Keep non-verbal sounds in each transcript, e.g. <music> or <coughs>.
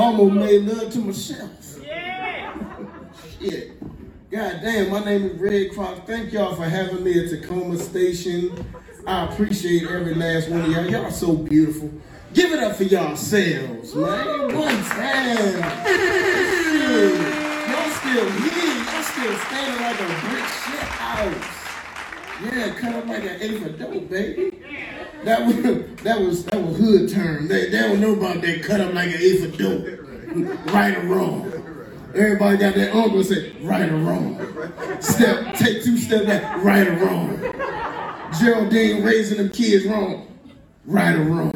almost made love to myself. Yeah. <laughs> Shit. God damn, my name is Redd Croxx. Thank y'all for having me at Takoma Station. I appreciate every last one of y'all. Y'all so beautiful. Give it up for yourselves, man. One time. Y'all still here. Y'all still standing like a brick shit house. Yeah, cut up like an eighth of dope, baby. That was that was that was hood term. They, they don't know about that cut up like an eighth of dope. right or wrong. Everybody got that uncle say, right or wrong. Step, take two steps back, right or wrong. Geraldine raising them kids wrong. Right or wrong.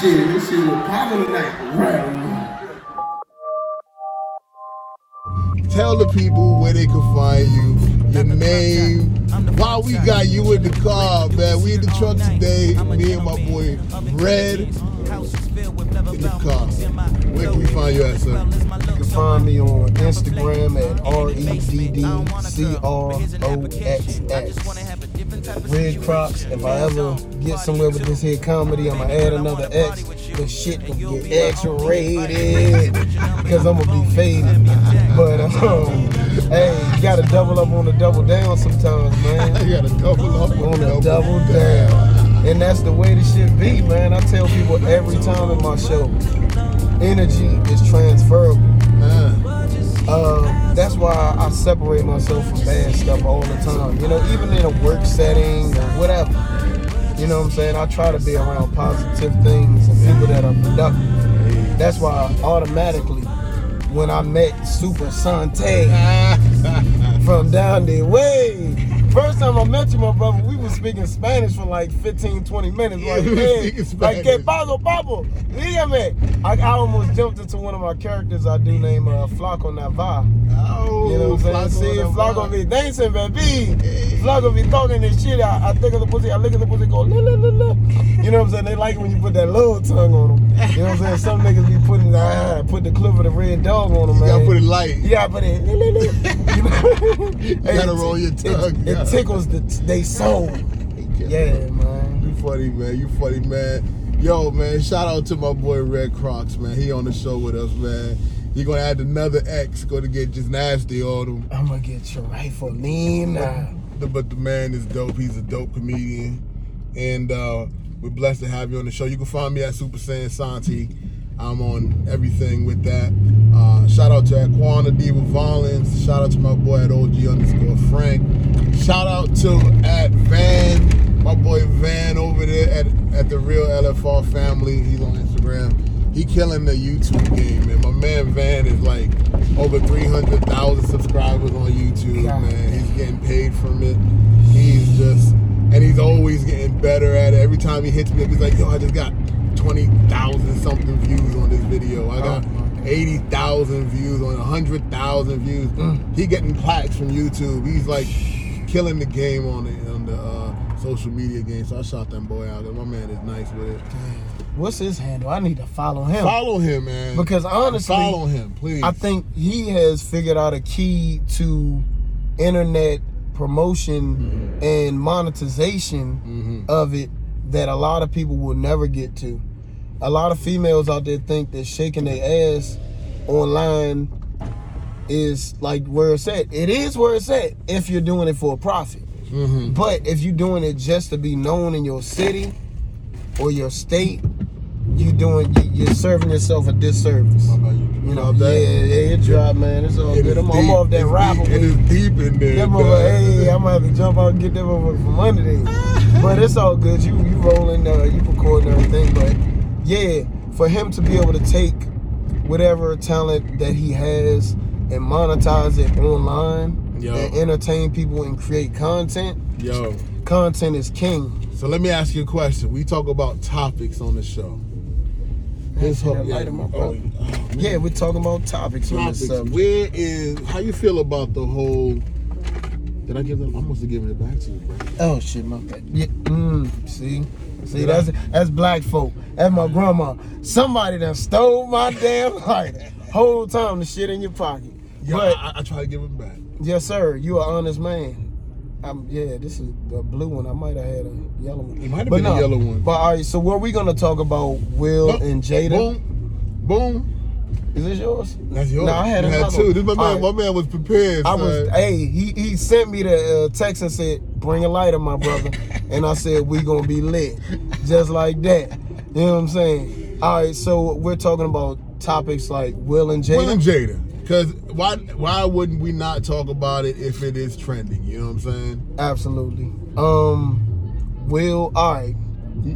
shit, this shit was popping tonight. Right or wrong. Tell the people where they can find you, your name. Why we got you in the car, man. We in the truck today. Me and my boy Red in the car. Where can we find you at, sir? You can find me on Instagram at R E D D C R O X X. Redd Croxx. If I ever get somewhere with this here comedy, I'ma add another X. <laughs> The shit will get X rated because I'm gonna be faded. But um, hey, you gotta double up on the double down sometimes, man. <laughs> you gotta double up on the double down. And that's the way the shit be, man. I tell people every time in my show, energy is transferable. Uh, that's why I separate myself from bad stuff all the time. You know, even in a work setting or whatever. You know what I'm saying? I try to be around positive things and people that are productive. That's why I automatically, when I met Super Santi <laughs> from down the way, first time I met you, my brother, we were speaking Spanish for like 15, 20 minutes. Yeah, like, man, like, que paso, papo? Dígame. I, I almost jumped into one of my characters I do named uh, Flaco Navar. Oh, You know what I'm saying? See, Flaco be dancing, baby. Flaco be talking this shit. I, I think of the pussy, I look at the pussy, go, la, la, la, la. You know what I'm saying? They like it when you put that little tongue on them. You know what I'm saying? Some niggas be putting, uh, put the clip of the red dog on them, You man. gotta put it light. You gotta put it. la, la, la. You know? You gotta roll your tongue, It, yeah. It tickles the, they soul. Yeah, man. You funny, man. You funny, man. Yo, man, shout out to my boy Redd Croxx, man. He on the show with us, man. He gonna add another X, gonna get just nasty on him. I'm gonna get you right for me now. The- But the man is dope. He's a dope comedian. And uh, we're blessed to have you on the show. You can find me at Super Saiyan Santi. I'm on everything with that. Uh, shout out to Aquana Diva Violence. Shout out to my boy at OG underscore Frank. Shout out to at Van, my boy Van over there at, at the Real LFR family. He's on Instagram. He killing the YouTube game, man. My man Van is like over 300,000 subscribers on YouTube, God man. He's getting paid from it. He's just, and he's always getting better at it. Every time he hits me up, he's like, yo, I just got 20,000 something views on this video. I got Oh, my 80,000 views on 100,000 views. Mm. He getting plaques from YouTube. He's like killing the game on the, on the uh, social media game. So I shot that boy out. My man is nice with it. What's his handle? I need to follow him. Follow him, man. Because honestly, follow him, please. I think he has figured out a key to internet promotion and monetization of it that a lot of people will never get to. A lot of females out there think that shaking their ass online is like where it's at. It is where it's at if you're doing it for a profit. But if you're doing it just to be known in your city or your state, you doing you- you're serving yourself a disservice. You? Know, that? yeah, yeah, it drop, man. It's all It good. I'm, I'm deep. off that It's rapper. deep. It is deep in there. Dog. mother, hey, I'm gonna have to jump out and get them motherfucker from under there. <laughs> but it's all good. You you rolling, uh, you recording everything. But yeah, for him to be able to take whatever talent that he has and monetize it online Yo. and entertain people and create content, Yo. content is king. So let me ask you a question. We talk about topics on the show. His See that whole- light my oh, oh. Yeah, we're talking about topics on this topics. subject. Where is how you feel about the whole? Did I give them? I must have given it back to you, bro. Oh shit, my bad. Yeah, mm, see, see, Did that's I? that's black folk. That's my grandma. Somebody done stole my <laughs> damn lighter. Whole time the shit in your pocket. Yo, but I, I try to give it back. yes, sir, you an honest man. Um, yeah, this is the blue one. I might have had a yellow one. It might have But been a yellow one. But all right, so what we gonna talk about? Will Boom, and Jada. Boom, boom. Is this yours? That's yours. No, I had you had two. This my man. Right. My man was prepared. I was. son. Hey, he he sent me the uh, text and said, "Bring a lighter, my brother," and I said, "We gonna be lit," just like that. You know what I'm saying? All right, so we're talking about topics like Will and Jada. Will and Jada. Because why why wouldn't we not talk about it if it is trending? You know what I'm saying? Absolutely. Um, Will. All right.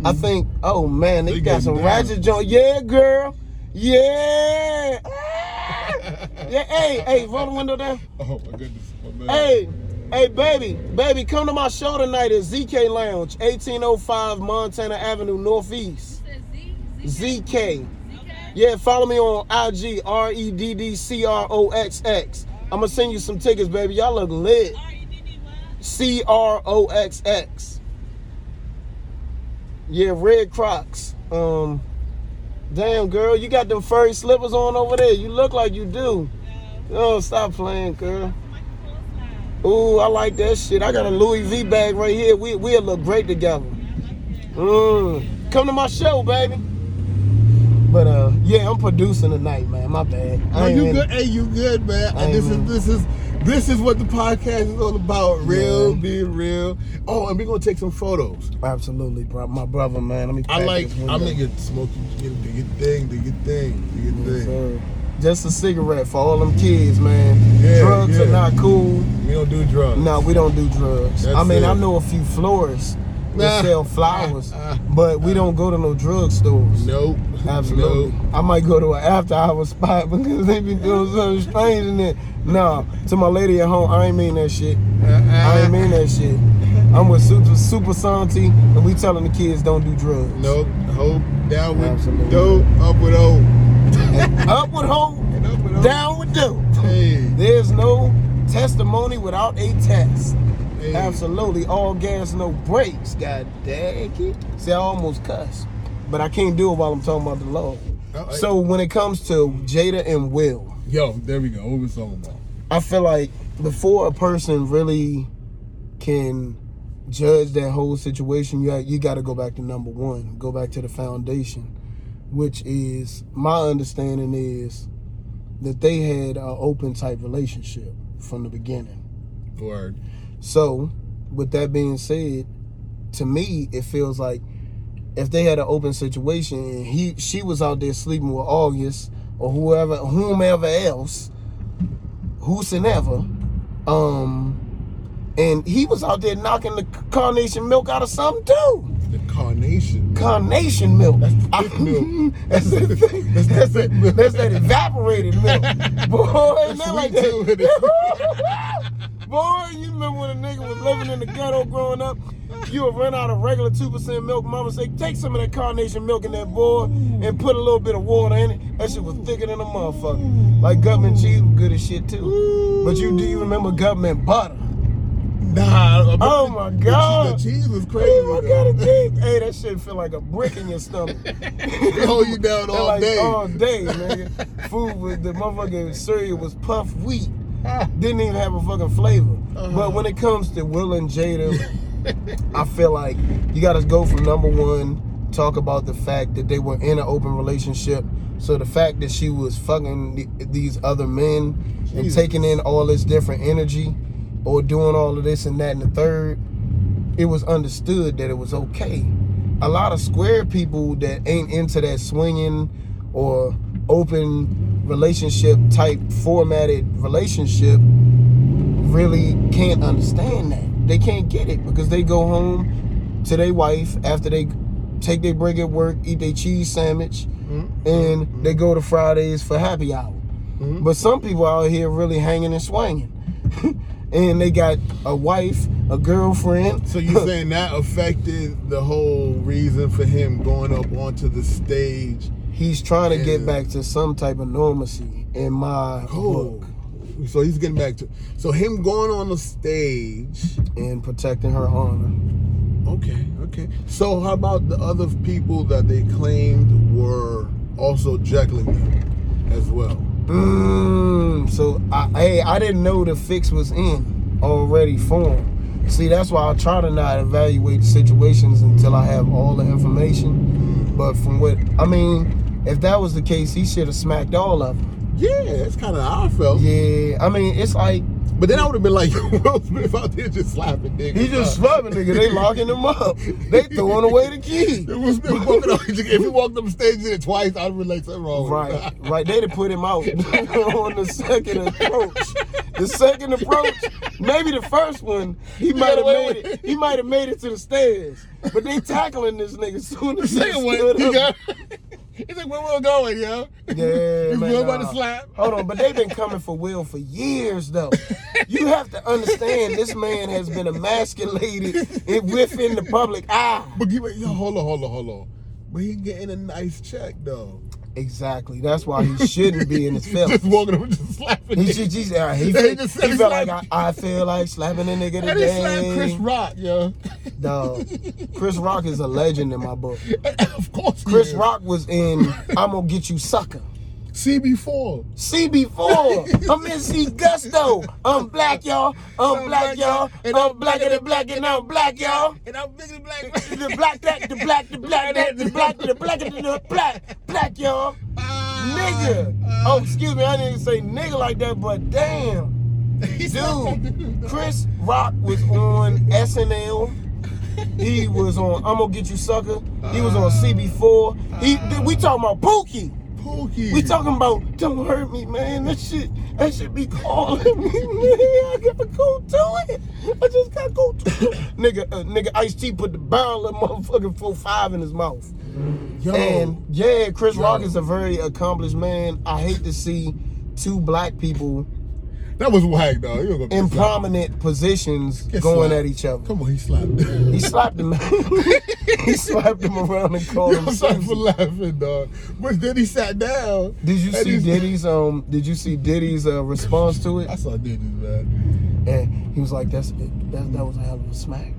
I think. Oh man, they They got some getting down. ratchet joint. Yeah, girl. Yeah. yeah. Hey, hey, roll the window down. <laughs> Oh my goodness. My. Hey, hey, baby, baby, come to my show tonight at ZK Lounge, 1805 Montana Avenue Northeast. ZK. Yeah, follow me on IG, R E D D C R O X X. I'm gonna send you some tickets, baby. Y'all look lit. C R O X X. Yeah, Redd Croxx. Um, damn girl, you got them furry slippers on over there. You look like you do. Oh, stop playing, girl. Ooh, I like that shit. I got a Louis V bag right here. We we'll look great together. Mm. Come to my show, baby. But uh, yeah, I'm producing tonight, man. My bad. No, you good? Hey, you good, man? And this is this is this is what the podcast is all about. Real, Yeah. being real. Oh, and we're gonna take some photos. Absolutely, bro. My brother, man. Let me. I like. I'm gonna get smoking. Do your thing. Do your thing. Do your Yes, thing. sir. Just a cigarette for all them kids, man. Yeah, drugs yeah. are not cool. We don't do drugs. No, we don't do drugs. That's I mean, it. I know a few florists Nah. that sell flowers, but we don't go to no drug stores. Nope. Absolutely. Nope. I might go to an after hour spot <laughs> because they be doing something strange in there. No, to my lady at home, I ain't mean that shit. I ain't mean that shit. I'm with Super, Super Santi, and we telling the kids don't do drugs. Nope. Hope down with Absolutely. dope, up with O. <laughs> Up with hope, And up with O. down with dope. Hey. There's no testimony without a test. Hey. Absolutely. All gas, no brakes. God dang it. See, I almost cuss, But I can't do it while I'm talking about the Lord. Oh, So when it comes to Jada and Will, Yo, there we go. What we talking about? I feel like before a person really can judge that whole situation, you you got to go back to number one, go back to the foundation, which is my understanding is that they had an open type relationship from the beginning. Word. So, with that being said, to me, it feels like if they had an open situation and he she was out there sleeping with August or whoever whomever else, whosoever, um, and he was out there knocking the carnation milk out of something too. The carnation. Carnation milk. That's thick milk. <laughs> that's, the thing. <laughs> That's That's, that, milk. that's that evaporated milk. <laughs> Boy, That's like that. Boy, you remember when a nigga was living in the ghetto growing up? You would run out of regular 2% milk. Mama say, take some of that carnation milk in that boy and put a little bit of water in it. That shit was thicker than a motherfucker. Like government cheese was good as shit too. But you do you remember government butter? Nah. but Oh my the God. cheese- The cheese was crazy. Oh my god, cheese. Hey, that shit feel like a brick in your stomach. <laughs> Hold you down <laughs> all like day. All day, nigga. Food with the motherfucking cereal was puff wheat. Didn't even have a fucking flavor. Uh-huh. But when it comes to Will and Jada, <laughs> I feel like you gotta go from number one, talk about the fact that they were in an open relationship. So the fact that she was fucking these other men and taking in all this different energy or doing all of this and that and the third, it was understood that it was okay. A lot of square people that ain't into that swinging or open relationship type formatted relationship really can't understand that. They can't get it because they go home to their wife after they take their break at work, eat their cheese sandwich, mm-hmm. and mm-hmm. they go to Fridays for happy hour. Mm-hmm. But some people out here really hanging and swinging. <laughs> and they got a wife, a girlfriend. So you <laughs> saying that affected the whole reason for him going up onto the stage? He's trying to get back to some type of normalcy in my Oh, book so he's getting back to so him going on the stage. and protecting her honor. Okay, okay. So how about the other people that they claimed were also juggling him as well? Mm, so I, hey, I didn't know the fix was in already formed. See, that's why I try to not evaluate situations until I have all the information. But from what I mean, if that was the case, he should have smacked all of them. Yeah, that's kind of how I felt. Yeah, I mean, it's like But then I would have been like, <laughs> Will Smith out there just slapping niggas. he just slapping nigga. They locking him up. They <laughs> throwing away the key. <laughs> It was Smith walking up. If he walked up the stage and did it twice, I'd be like, something wrong. Right, right. They'd have put him out on the second approach. The second approach, maybe the first one, he might have made it. He might have made it to the stairs. But they tackling this nigga soon The as he second one, he got. He's like, where Will going, yo? Yeah, Is <laughs> man. Will about nah. to slap? Hold on, but they've been coming for Will for years, though. You have to understand, this man has been emasculated in- within the public eye. But give it, yo, hold on, hold on, hold on. But he getting a nice check though. Exactly. That's why he <laughs> shouldn't be in his film. Just walking up and just slapping. He, should. just, uh, he, He he, just said he felt like I, I feel like slapping a nigga <laughs> and he slapped today. Chris Rock, yo. Dog. Chris Rock is a legend in my book. <laughs> of course, he Chris is. Rock was in I'm gonna get you sucker. CB4. CB4. <laughs> I'm MC Gusto. I'm black, y'all. I'm black, y'all. I'm blacker than black and I'm black, y'all. And I'm bigger than black. The black that, the black, the black that, the black, the black, the black, black, y'all. Uh, nigga. Uh. Oh, excuse me, I didn't say nigga like that, but damn. <laughs> Dude, Chris Rock was on SNL. He was on I'm gonna get you sucker. He was on CB4. He uh. we talking about Pookie. Pookie. We talking about don't hurt me, man. That shit that should be calling me, <laughs> man. I gotta go to it. I just gotta go to it. <laughs> nigga, uh, nigga Ice T put the barrel of motherfucking 4-5 in his mouth. Yo. And yeah, Chris Yo. Rock is a very accomplished man. I hate to see two black people that was whack, though. You gonna in slapped. prominent positions Get going slapped. at each other. Come on, he slapped. Him. he slapped him. <laughs> he slapped him around and called Yo, him I'm sorry for laughing, dog. But then he sat down. Did you see Diddy's um? Did you see Diddy's uh, response to it? I saw Diddy's, man. And he was like, "That's it. That, that was a hell of a smack."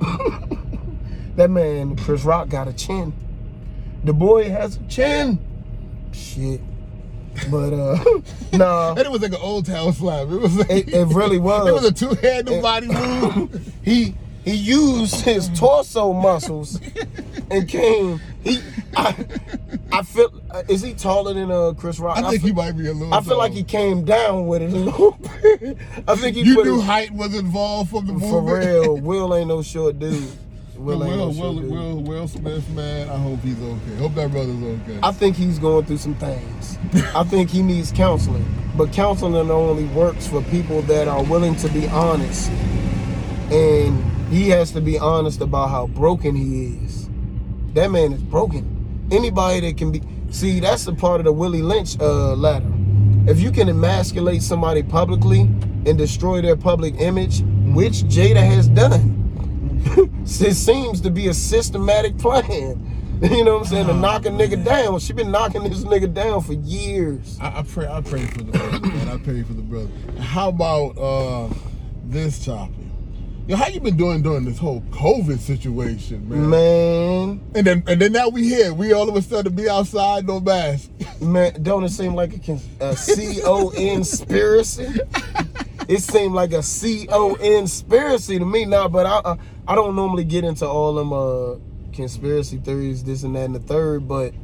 <laughs> that man, Chris Rock, got a chin. The boy has a chin. Shit. But uh, <laughs> no. And it was like an old town slap. It was like, it, it really was. <laughs> It was a two handed body <laughs> move. he he used his torso muscles and came. He, I, I feel. uh, Is he taller than uh Chris Rock? I think feel, he might be a little. I feel like he came down with it a little bit. I think he You knew his, height was involved from the movie. for real. Will ain't no short dude. Will, Will Will, short Will, dude. Will, Will Smith, man. I hope he's okay. Hope that brother's okay. I think he's going through some things. I think he needs counseling. But counseling only works for people that are willing to be honest. And he has to be honest about how broken he is. That man is broken. Anybody that can be see, that's the part of the Willie Lynch uh, ladder. If you can emasculate somebody publicly and destroy their public image, which Jada has done, <laughs> it seems to be a systematic plan. <laughs> You know what I'm saying? To knock a nigga down. She been knocking this nigga down for years. I, I pray. I pray for the brother, man. I pray for the brother. How about uh this topic? Yo, how you been doing during this whole COVID situation, man? Man, And then and then now we here. We all of a sudden be outside, no mask. <laughs> man, don't it seem like a, a C-O conspiracy? It seemed like a C-O conspiracy to me now, but I, I I don't normally get into all them uh conspiracy theories, this and that and the third, but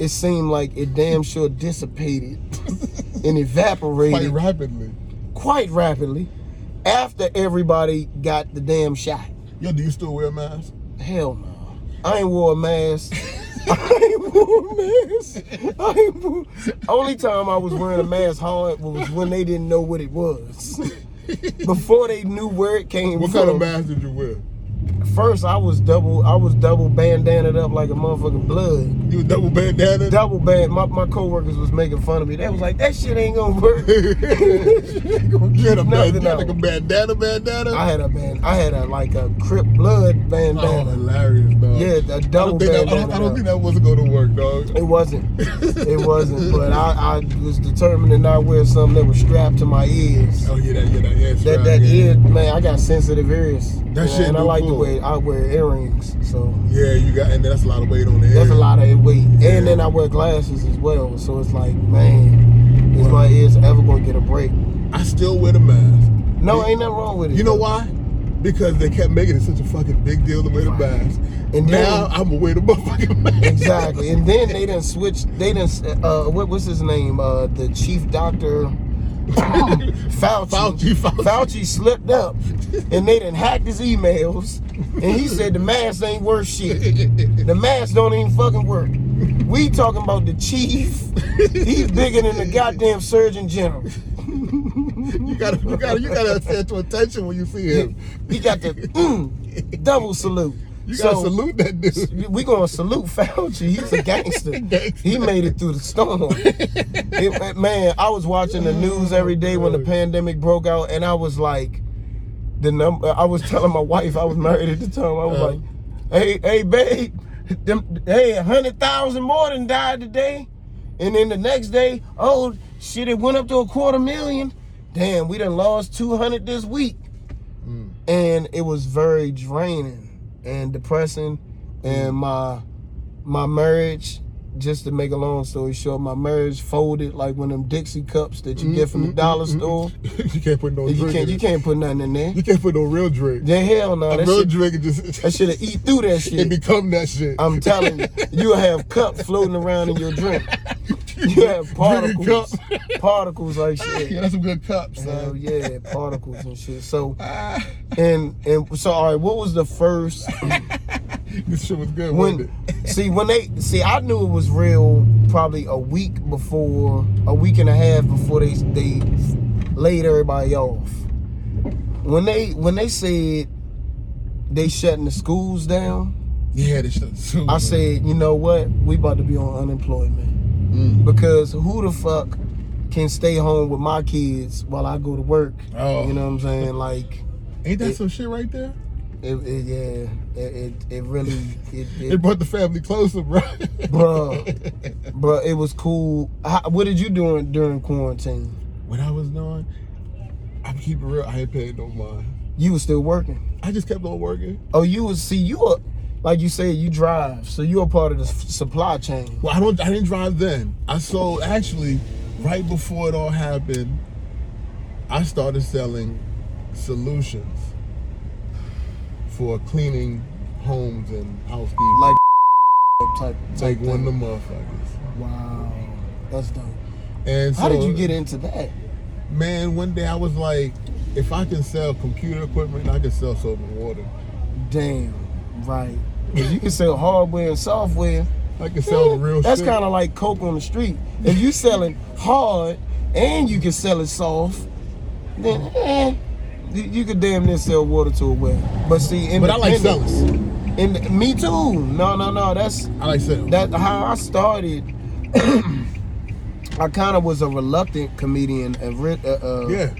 it seemed like it damn sure dissipated <laughs> and evaporated Quite rapidly. quite rapidly after everybody got the damn shot. Yo, do you still wear a mask? Hell no. I ain't wore a mask. <laughs> I ain't wore a mask. I ain't wore... Only time I was wearing a mask hard was when they didn't know what it was. <laughs> <laughs> Before they knew where it came What from. kind of mask did you wear? First, I was double. I was double bandanaed up like a motherfucking blood. You was double bandana? Double band. My my coworkers was making fun of me. They was like, "That shit ain't gonna work." <laughs> you had a <laughs> bandana, like a bandana bandana? I had a band. I had a like a Crip blood oh, bandana. hilarious, dog. Yeah, a I don't, double think that, I, don't, I don't think that wasn't going to work, dog. It wasn't. It <laughs> wasn't. But I, I was determined to not wear something that was strapped to my ears. Oh, yeah, that, yeah, that ear That strap, that yeah. ear, man, I got sensitive ears. That Yeah, shit and I like to cool. wear. I wear earrings, so Yeah, you got, and that's a lot of weight on the that's ear. a lot of weight. And then I wear glasses as well, so it's like, man, is my ears ever gonna get a break? I still wear the mask. No, ain't nothing wrong with it. You know why? Because they kept making it such a fucking big deal to wear the mask. And now I'm gonna wear the motherfucking <laughs> mask. Exactly. And then they didn't switch. They didn't. Uh, what was his name? Uh, the chief doctor. <laughs> Fauci. Fauci, Fauci. Fauci slipped up, and they didn't hack his emails, and he said the mask ain't worth shit. The mask don't even fucking work. We talking about the chief. He's bigger than the goddamn surgeon general. You gotta, you gotta, you gotta pay to attention when you see him. He got the mm, double salute. You gotta salute that dude. we gonna salute Fauci. He's a gangster. Gangster. He made it through the storm. It- man, I was watching the news every day when the pandemic broke out, and I was like, the number. I was telling my wife I was married at the time. I was Uh. like, hey, hey, babe, them, hey, a hundred thousand more than died today, and then the next day, oh shit, it went up to a quarter million. Damn, we done lost two hundred this week. Mm. and it was very draining and depressing. And my my marriage just to make a long story short my marriage folded like one of them dixie cups that you get from the mm-hmm, dollar mm-hmm, store mm-hmm. <laughs> you can't put no you drink. can't you it. can't put nothing in there You can't put no real drink. then hell no a that real shit, drink just that shit eat through that <laughs> it shit become that shit. i'm telling you you'll have cups floating around in your drink you have <laughs> particles particles like shit yeah, that's some good cups. Hell yeah, particles and shit. So Ah, and and so all right, what was the first this shit was good, wasn't when it? see when they see I knew it was real probably a week before a week and a half before they they laid everybody off. When they when they said they shutting the schools down, Yeah, this shit too. I said, you know what? We about to be on unemployment. Mm. Because who the fuck can stay home with my kids while I go to work? Oh. You know what I'm saying? Like Ain't that it- some shit right there? It, it yeah, it, it, it really it, <laughs> It it brought the family closer, bro. Bruh. <laughs> bro, it was cool. How, what did you do during quarantine? when I was doing, I'm keeping real. I ain't paid no mind. You was still working. I just kept on working. Oh, you was see you were like you said you drive, so you're a part of the supply chain. Well, I don't. I didn't drive then. I sold actually right before it all happened. I started selling solutions for cleaning homes and housekeeping. Like <laughs> type, type like one of the motherfuckers. Wow, that's dope. And How did you get into that? Man, one day I was like, if I can sell computer equipment, I can sell soap and water. Damn, right. 'Cause you can sell hardware and software. I can sell the real That's kind of like coke on the street. If you selling hard and you can sell it soft, then eh, you, you could damn near sell water to a well. But see, in But I like selling. And me too. No, no, no. That's I like selling. that how I started. <clears throat> I kind of was a reluctant comedian. and Uh, uh, yeah.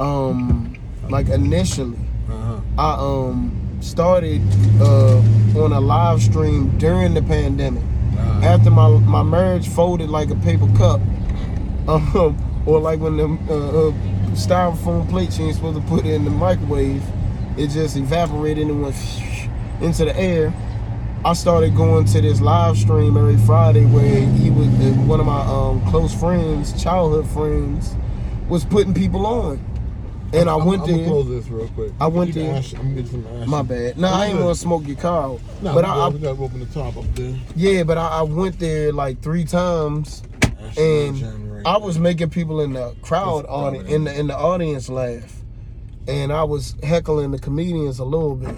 Um, like initially, Uh-huh. I um started uh on a live stream during the pandemic. Uh-huh. After my my marriage folded like a paper cup, <laughs> um, or like when the uh, uh, styrofoam plates you ain't supposed to put it in the microwave, it just evaporated and went <laughs> into the air. I started going to this live stream every Friday where he was one of my um, close friends, childhood friends, was putting people on, and I I'm, went I'm there. gonna close this real quick. I went there- ash- I'm gonna some ash. My bad. No, I ain't gonna smoke your car out. No, but we, I, I we gotta open the top up there. yeah, but I, I went there like three times, Ash and. I was making people in the crowd throw it in the in the audience laugh, and I was heckling the comedians a little bit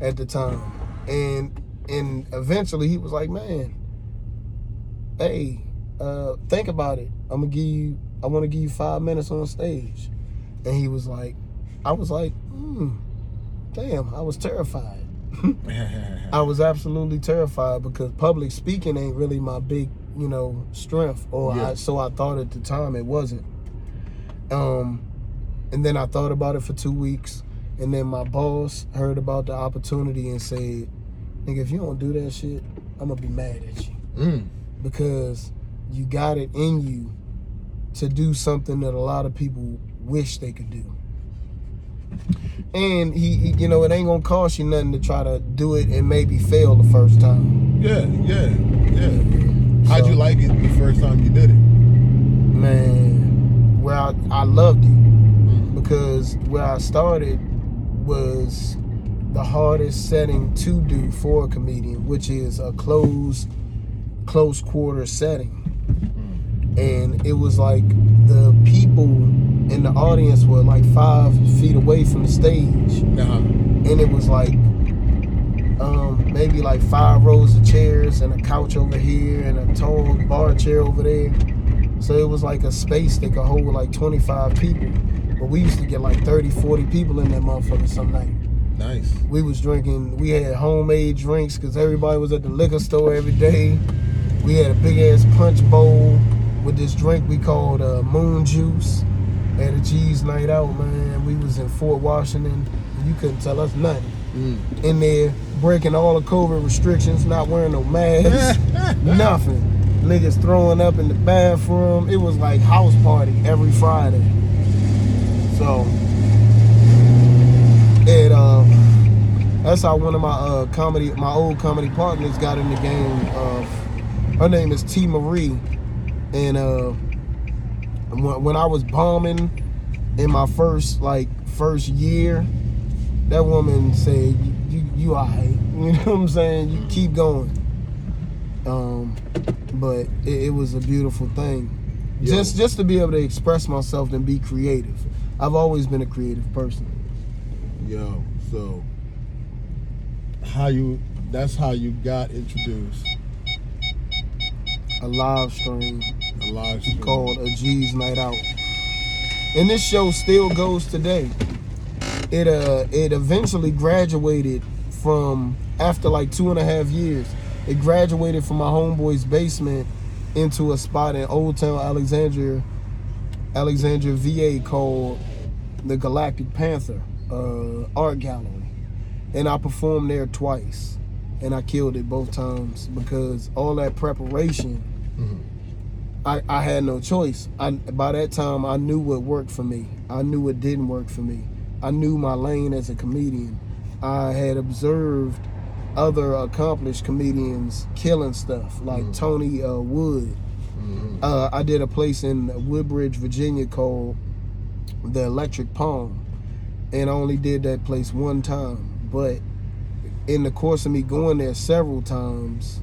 at the time, and and eventually he was like, "Man, hey, uh, think about it. I'm gonna give you. I want to give you five minutes on stage," and he was like, "I was like, hmm, damn, I was terrified." <laughs> <laughs> I was absolutely terrified because public speaking ain't really my big, you know, strength. Or Yeah. I, so I thought at the time it wasn't. Um, and then I thought about it for two weeks, and then my boss heard about the opportunity and said, "Nigga, if you don't do that shit, I'm gonna be mad at you Mm. because you got it in you to do something that a lot of people wish they could do." And he, he, you know, it ain't gonna cost you nothing to try to do it and maybe fail the first time. Yeah, yeah, yeah. How'd So- you like it the first time you did it? Man, where I, I loved it Mm. because where I started, was the hardest setting to do for a comedian, which is a close, close quarter setting. And it was like the people in the audience were like five feet away from the stage. Uh-huh. And it was like um, maybe like five rows of chairs and a couch over here and a tall bar chair over there. So it was like a space that could hold like 25 people. But we used to get like 30, 40 people in that motherfucker some night. Nice. We was drinking, we had homemade drinks because everybody was at the liquor store every day. We had a big ass punch bowl with this drink we called uh, Moon Juice. At a G's night out, man. We was in Fort Washington. You couldn't tell us nothing. In there, breaking all the COVID restrictions, not wearing no mask, <laughs> nothing. Niggas throwing up in the bathroom. It was like house party every Friday. So it uh that's how one of my uh comedy my old comedy partners got in the game of her name is T Marie and uh when, when I was bombing in my first like first year that woman said you alright <laughs> you know what I'm saying you keep going um but it, it was a beautiful thing Yo. just just to be able to express myself and be creative I've always been a creative person Yo, so how you that's how you got introduced a live stream a live stream. called A G's Night Out. And this show still goes today. It uh it eventually graduated from after like two and a half years. It graduated from my homeboy's basement into a spot in Old Town Alexandria, Alexandria, VA called the Galactic Panther uh, Art Gallery, and I performed there twice, and I killed it both times because all that preparation. I, I had no choice. I by that time I knew what worked for me. I knew what didn't work for me. I knew my lane as a comedian. I had observed other accomplished comedians killing stuff like Tony uh, Wood. Uh, I did a place in Woodbridge, Virginia called the Electric Palm, and I only did that place one time. But in the course of me going there several times,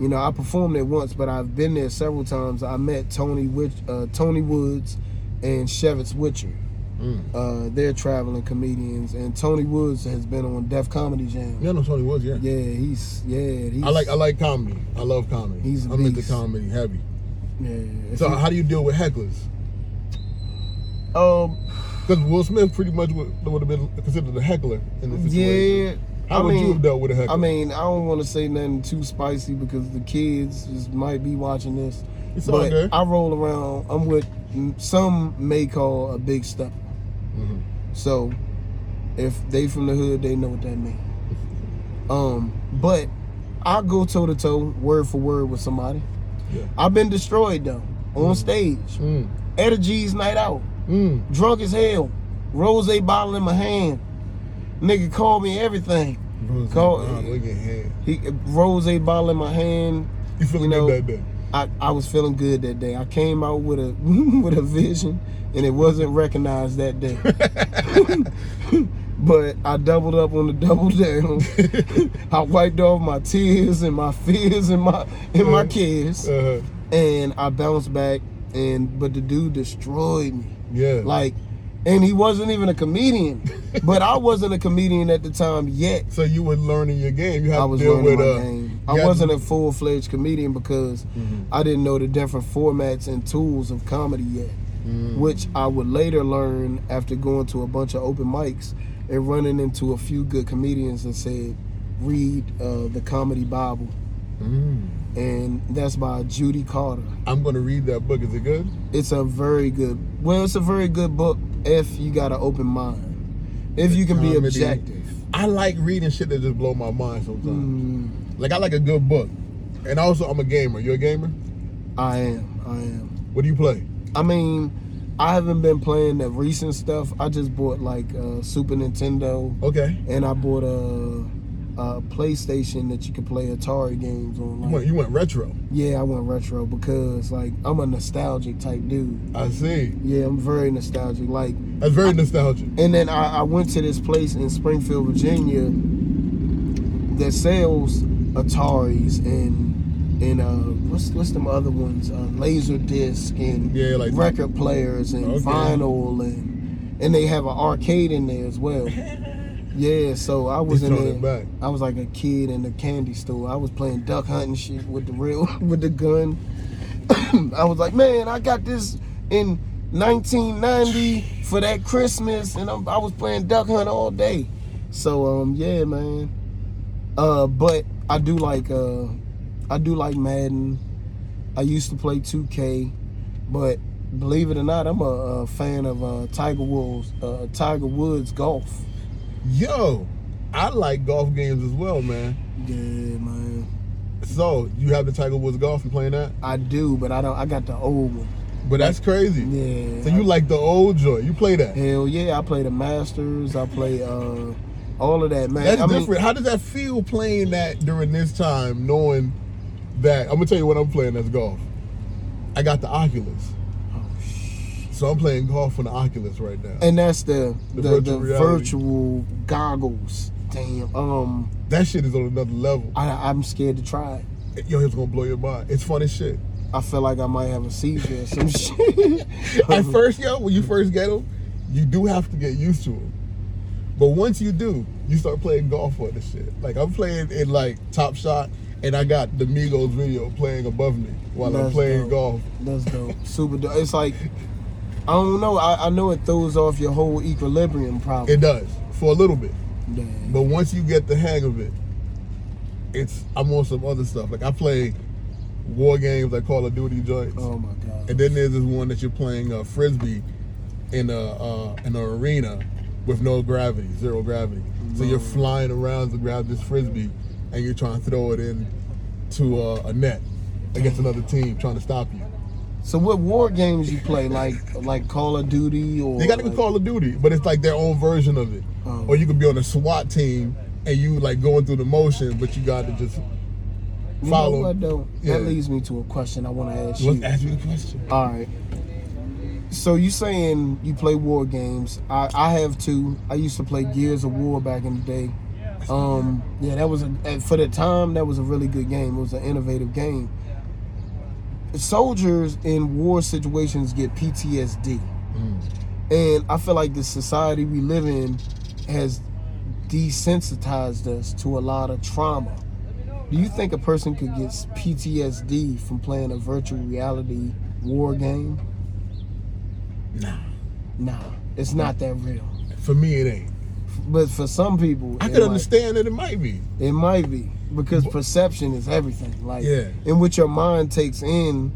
you know, I performed there once, but I've been there several times. I met Tony Witch, uh, Tony Woods and Shevitz Witcher. Mm. Uh, they're traveling comedians, and Tony Woods has been on Def Comedy Jam. Yeah, I know Tony Woods, yeah. Yeah, he's yeah. He's, I like I like comedy. I love comedy. He's I'm into beast. comedy heavy. Yeah. So you- how do you deal with hecklers? um, Because Will Smith pretty much would, would have been considered a heckler in this situation. yeah. How I would mean, you have dealt with a heckler? I mean, I don't want to say nothing too spicy because the kids just might be watching this. It's all but good. I roll around. I'm with some may call a big step. Mhm. So if they from the hood, they know what that means. <laughs> Um, but I go toe to toe, word for word with somebody. Yeah. I've been destroyed though on stage Mm. at a G's night out, Mm. drunk as hell, rose bottle in my hand. Nigga called me everything. Rose, Call- wow, look at him. He rose bottle in my hand. You feeling You know, good that day? I, I was feeling good that day. I came out with a <laughs> with a vision, and it wasn't recognized that day. <laughs> but I doubled up on the double down. <laughs> I wiped off my tears and my fears and my and my cares, Uh, and I bounced back. And but the dude destroyed me. yeah. Like, and he wasn't even a comedian. but I wasn't a comedian at the time yet. so you were learning your game. You had I to deal learning with, my uh, game. I wasn't a full fledged comedian because I didn't know the different formats and tools of comedy yet, Mm. which I would later learn after going to a bunch of open mics and running into a few good comedians that said, "Read uh, the Comedy Bible," Mm. and that's by Judy Carter. I'm gonna read that book. Is it good? It's a very good. Well, it's a very good book if you got an open mind, if you can be objective. I like reading shit that just blow my mind sometimes. Mm, Like I like a good book, and also I'm a gamer. You a gamer? I am. I am. What do you play? I mean, I haven't been playing the recent stuff. I just bought like uh, Super Nintendo, Okay. and I bought a a PlayStation that you could play Atari games on. You went, you went retro. yeah, I went retro because like I'm a nostalgic type dude. I see. Yeah, I'm very nostalgic. Like, That's very nostalgic. and then I, I went to this place in Springfield, Virginia, that sells Ataris and and uh, what's what's them other ones? Uh, laser disc and Yeah, like- record players and Okay. vinyl and and they have an arcade in there as well. <laughs> Yeah, so I was in there. I was like a kid in the candy store. I was playing duck hunting shit with the real <laughs> with the gun. <coughs> I was like, man, I got this in 1990 for that Christmas, and I'm, I was playing duck hunt all day. So um, yeah, man. Uh, but I do like uh, I do like Madden. I used to play 2K, but believe it or not, I'm a, a fan of uh, Tiger Woods. Uh, Tiger Woods golf. Yo, I like golf games as well, man. Yeah, man. So you have the Tiger Woods golf? You playing that? I do, but I don't. I got the old one. But that's crazy. Yeah. So you like the old joint? You play that? Hell yeah! I play the Masters. I play uh, all of that, man. That's I mean, different. How does that feel playing that during this time, knowing that I'm gonna tell you what I'm playing as golf. I got the Oculus, so I'm playing golf on the Oculus right now. and that's the The the, virtual the virtual goggles. Damn. Um, that shit is on another level. I, I'm scared to try it. Yo, it's gonna blow your mind. It's funny shit. I feel like I might have a seizure or some <laughs> shit. <laughs> At first, yo, when you first get them, you do have to get used to them. But once you do, you start playing golf on this shit. Like I'm playing in like Top Shot, and I got the Migos video playing above me while I'm playing dope. golf. That's dope. Super dope. It's like <laughs> I don't know. I, I know it throws off your whole equilibrium probably. It does for a little bit, but once you get the hang of it, it's I'm on some other stuff. Like I play war games like Call of Duty joints, Oh my god. and then there's this one that you're playing uh, frisbee in a uh, in an arena with no gravity, zero gravity. So you're flying around to grab this frisbee, and you're trying to throw it in to uh, a net against another team trying to stop you. So what war games you play? Like like Call of Duty or you got to like, Call of Duty, but it's like their own version of it. Oh. Or you could be on a SWAT team and you like going through the motion, but you got to just you follow. What, though? Yeah. That leads me to a question I want to ask Let's you. ask me the question. All right. So you saying you play war games? I, I have two. I used to play Gears of War back in the day. Um, yeah, that was a for the time that was a really good game. It was an innovative game. Soldiers in war situations get PTSD, mm. and I feel like the society we live in has desensitized us to a lot of trauma. Do you think a person could get PTSD from playing a virtual reality war game? Nah, Nah, it's not that real. for me it ain't. But for some people, I could might- understand that it might be. It might be because perception is everything. Like, Yeah. and what your mind takes in,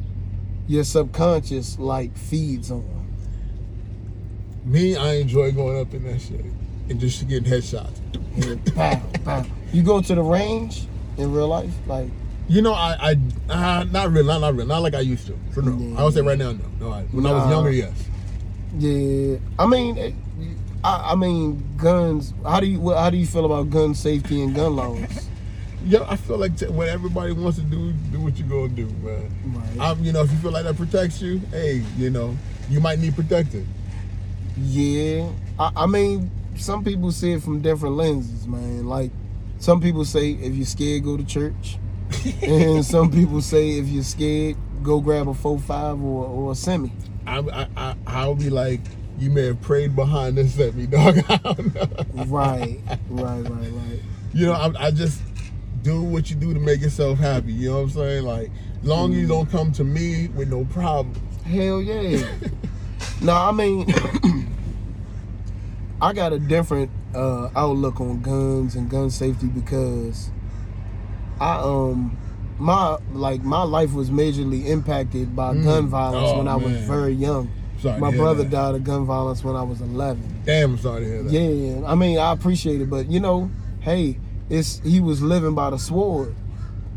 your subconscious like feeds on. Me, I enjoy going up in that shit and just getting headshots. Pow, pow. You go to the range in real life, like You know, I, I, uh, not really, not, not really, not like I used to. So no, Yeah. I would say right now, no. No, I, when I was younger, yes. yeah. I mean, it, I, I mean, guns. How do you how do you feel about gun safety and gun laws? Yeah, I feel like t- what everybody wants to do, do what you gonna do, man. Right. I'm, you know, if you feel like that protects you, hey, you know, you might need protected. Yeah, I, I mean, some people see it from different lenses, man. Like, some people say if you're scared, go to church, <laughs> and some people say if you're scared, go grab a four five or, or a semi. I, I, I, I'll be like, you may have prayed behind this me, dog. <laughs> I don't know. Right, right, right, right. You know, I, I just do what you do to make yourself happy. You know what I'm saying? Like, long as you don't come to me with no problems. Hell yeah. <laughs> no, I mean, <clears throat> I got a different uh, outlook on guns and gun safety because I um my like my life was majorly impacted by gun violence Oh, when I was very young. Sorry my brother that. died of gun violence when I was 11. Damn, I'm sorry to hear that. Yeah, yeah, I mean I appreciate it, but you know, hey, it's he was living by the sword,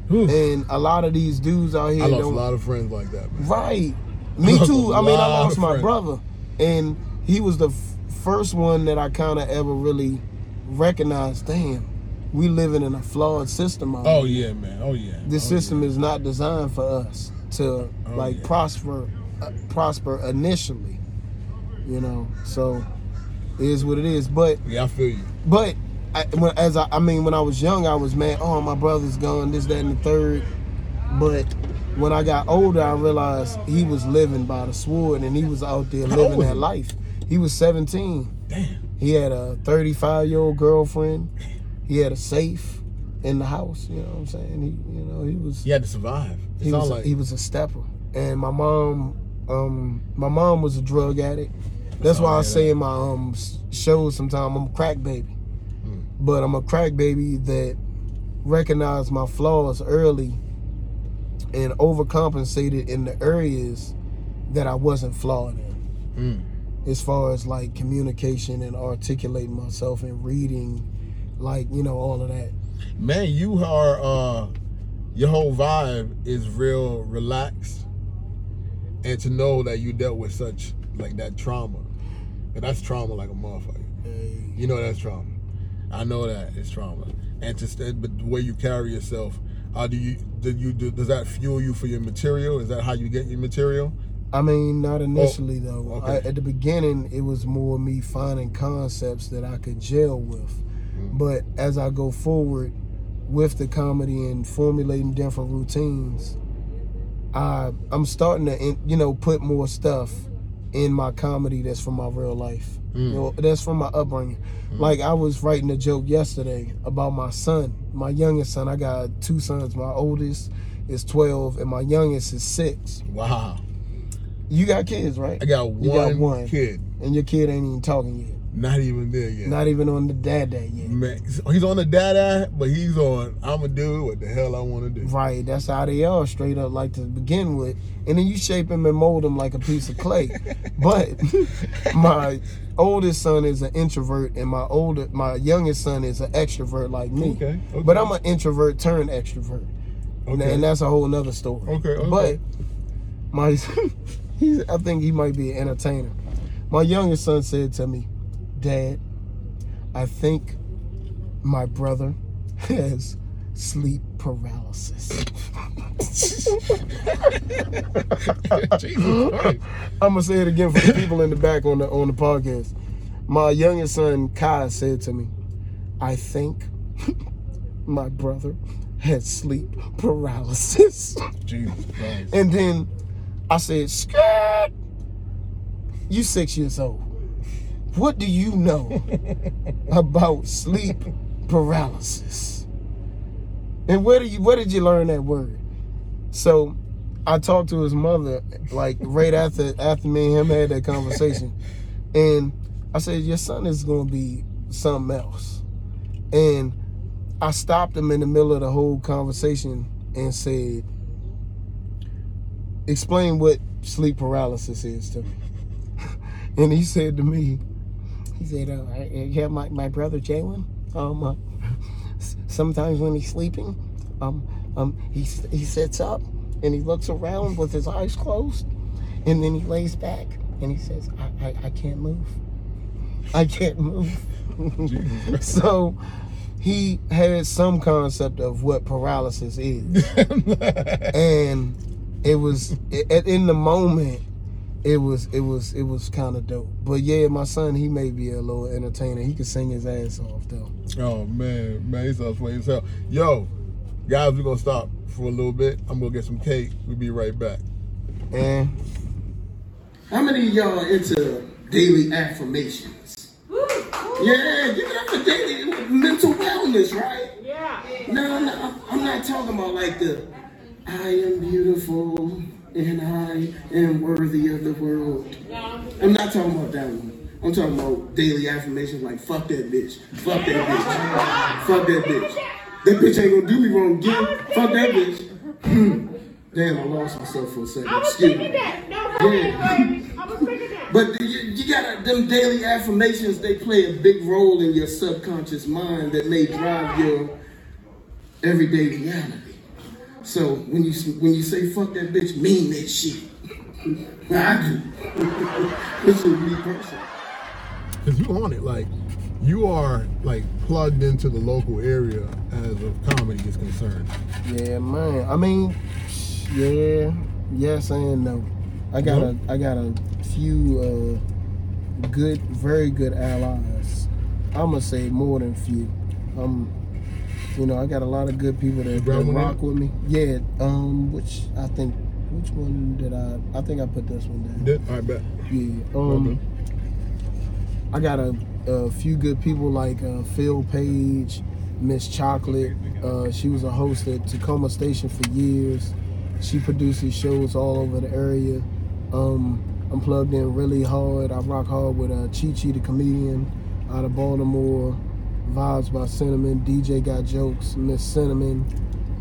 Whew. and a lot of these dudes out here I lost a don't lot of friends like that, man. Right. <laughs> Me too. I mean, I lost my friends. brother, and he was the f- first one that I kind of ever really recognized. Damn, we living in a flawed system. out Oh here. yeah, man. Oh yeah. This oh, system is not designed for us to Oh, like yeah. prosper, uh, prosper initially. You know, so it is what it is. But Yeah. yeah, I feel you. but I, when, as I, I mean, when I was young, I was mad. Oh, my brother's gone. This, that, and the third. But when I got older, I realized he was living by the sword, and he was out there living that life. He was 17. Damn. He had a 35 year old girlfriend. He had a safe in the house. You know what I'm saying? He, you know, he was He had to survive. It he was like he was a stepper. And my mom, um, my mom was a drug addict. That's why I say in my um shows sometimes I'm a crack baby. But I'm a crack baby that recognized my flaws early and overcompensated in the areas that I wasn't flawed in Mm. as far as like communication and articulating myself and reading, like you know all of that. Man, you are uh your whole vibe is real relaxed. And to know that you dealt with such like that trauma. And that's trauma like a motherfucker. You know that's trauma. I know that it's trauma. And to st- but the way you carry yourself, uh, do you did you do, does that fuel you for your material? Is that how you get your material? I mean, not initially though. Oh, okay. I, at the beginning, it was more me finding concepts that I could gel with. Mm. But as I go forward with the comedy and formulating different routines, I I'm starting to you know put more stuff in my comedy that's from my real life. Mm. You know, that's from my upbringing. Mm. Like I was writing a joke yesterday about my son, my youngest son. I got two sons. My oldest is 12 and my youngest is 6. Wow. You got kids, right? I got You one, got one. kid. And your kid ain't even talking yet. Not even there yet. Not even on the dad dad yet. Man, he's on the dada, but he's on. I'ma do what the hell I want to do. Right, that's how they are, straight up, like to begin with. And then you shape them and mold them like a piece of clay. <laughs> but my oldest son is an introvert, and my older, my youngest son is an extrovert like me. Okay, okay. But I'm an introvert turned extrovert, and- Okay. and that's a whole nother story. Okay, okay. But my, <laughs> he's, I think he might be an entertainer. My youngest son said to me, "Dad, I think my brother has sleep paralysis." I'm gonna say it again for the people in the back on the on the podcast. My youngest son Kai said to me, "I think <laughs> my brother has sleep paralysis." Jesus Christ. And then I said, "Skirt, you six years old. What do you know <laughs> about sleep paralysis? And where do you where did you learn that word?" So I talked to his mother like right after after me and him had that conversation, <laughs> and I said, "Your son is gonna be something else," and I stopped him in the middle of the whole conversation and said, "Explain what sleep paralysis is to me." <laughs> and he said to me, he said, uh, I- "Yeah, my my brother Jalen, um, uh, sometimes when he's sleeping, um, um, he he sits up and he looks around with his eyes closed, and then he lays back and he says, I, I, I can't move. I can't move. <laughs> so he had some concept of what paralysis is. <laughs> and it was it, in the moment it was it was it was kind of dope. But yeah, my son he may be a little entertainer. He can sing his ass off though. Oh man, man, he sounds funny as hell. Yo, guys, we're gonna stop for a little bit. I'm gonna get some cake. We'll be right back. And How many of y'all into daily affirmations? Yeah, give it up for daily mental wellness, right? Yeah. No, no, I'm not talking about like the I am beautiful and I am worthy of the world. I'm not talking about that one. I'm talking about daily affirmations like fuck that bitch, fuck that bitch, fuck that bitch. That bitch ain't gonna do me wrong again. Fuck that bitch. Hmm. Damn, I lost myself for a second. I was Excuse thinking me. that. No, baby. I was thinking that. <laughs> But you, you gotta, them daily affirmations, they play a big role in your subconscious mind that may drive your everyday reality. So when you when you say fuck that bitch, mean that shit. I do. <laughs> this is me person. Cause you on it, like you are like plugged into the local area as of comedy is concerned. Yeah, man. I mean, yeah, yes and no. I got Nope. a I got a few uh, good, very good allies. I'm gonna say more than few. Um, you know, I got a lot of good people that, that rock with me. Yeah. Um, which I think, which one did I? I think I put this one down. Did I bet? Yeah. Um, Okay. I got a, a few good people like uh, Phil Page, Miss Chocolate. Uh, she was a host at Takoma Station for years. She produces shows all over the area. Um, I'm plugged in really hard. I rock hard with uh, Chi Chi the comedian out of Baltimore. Vibes by Cinnamon. DJ got jokes. Miss Cinnamon.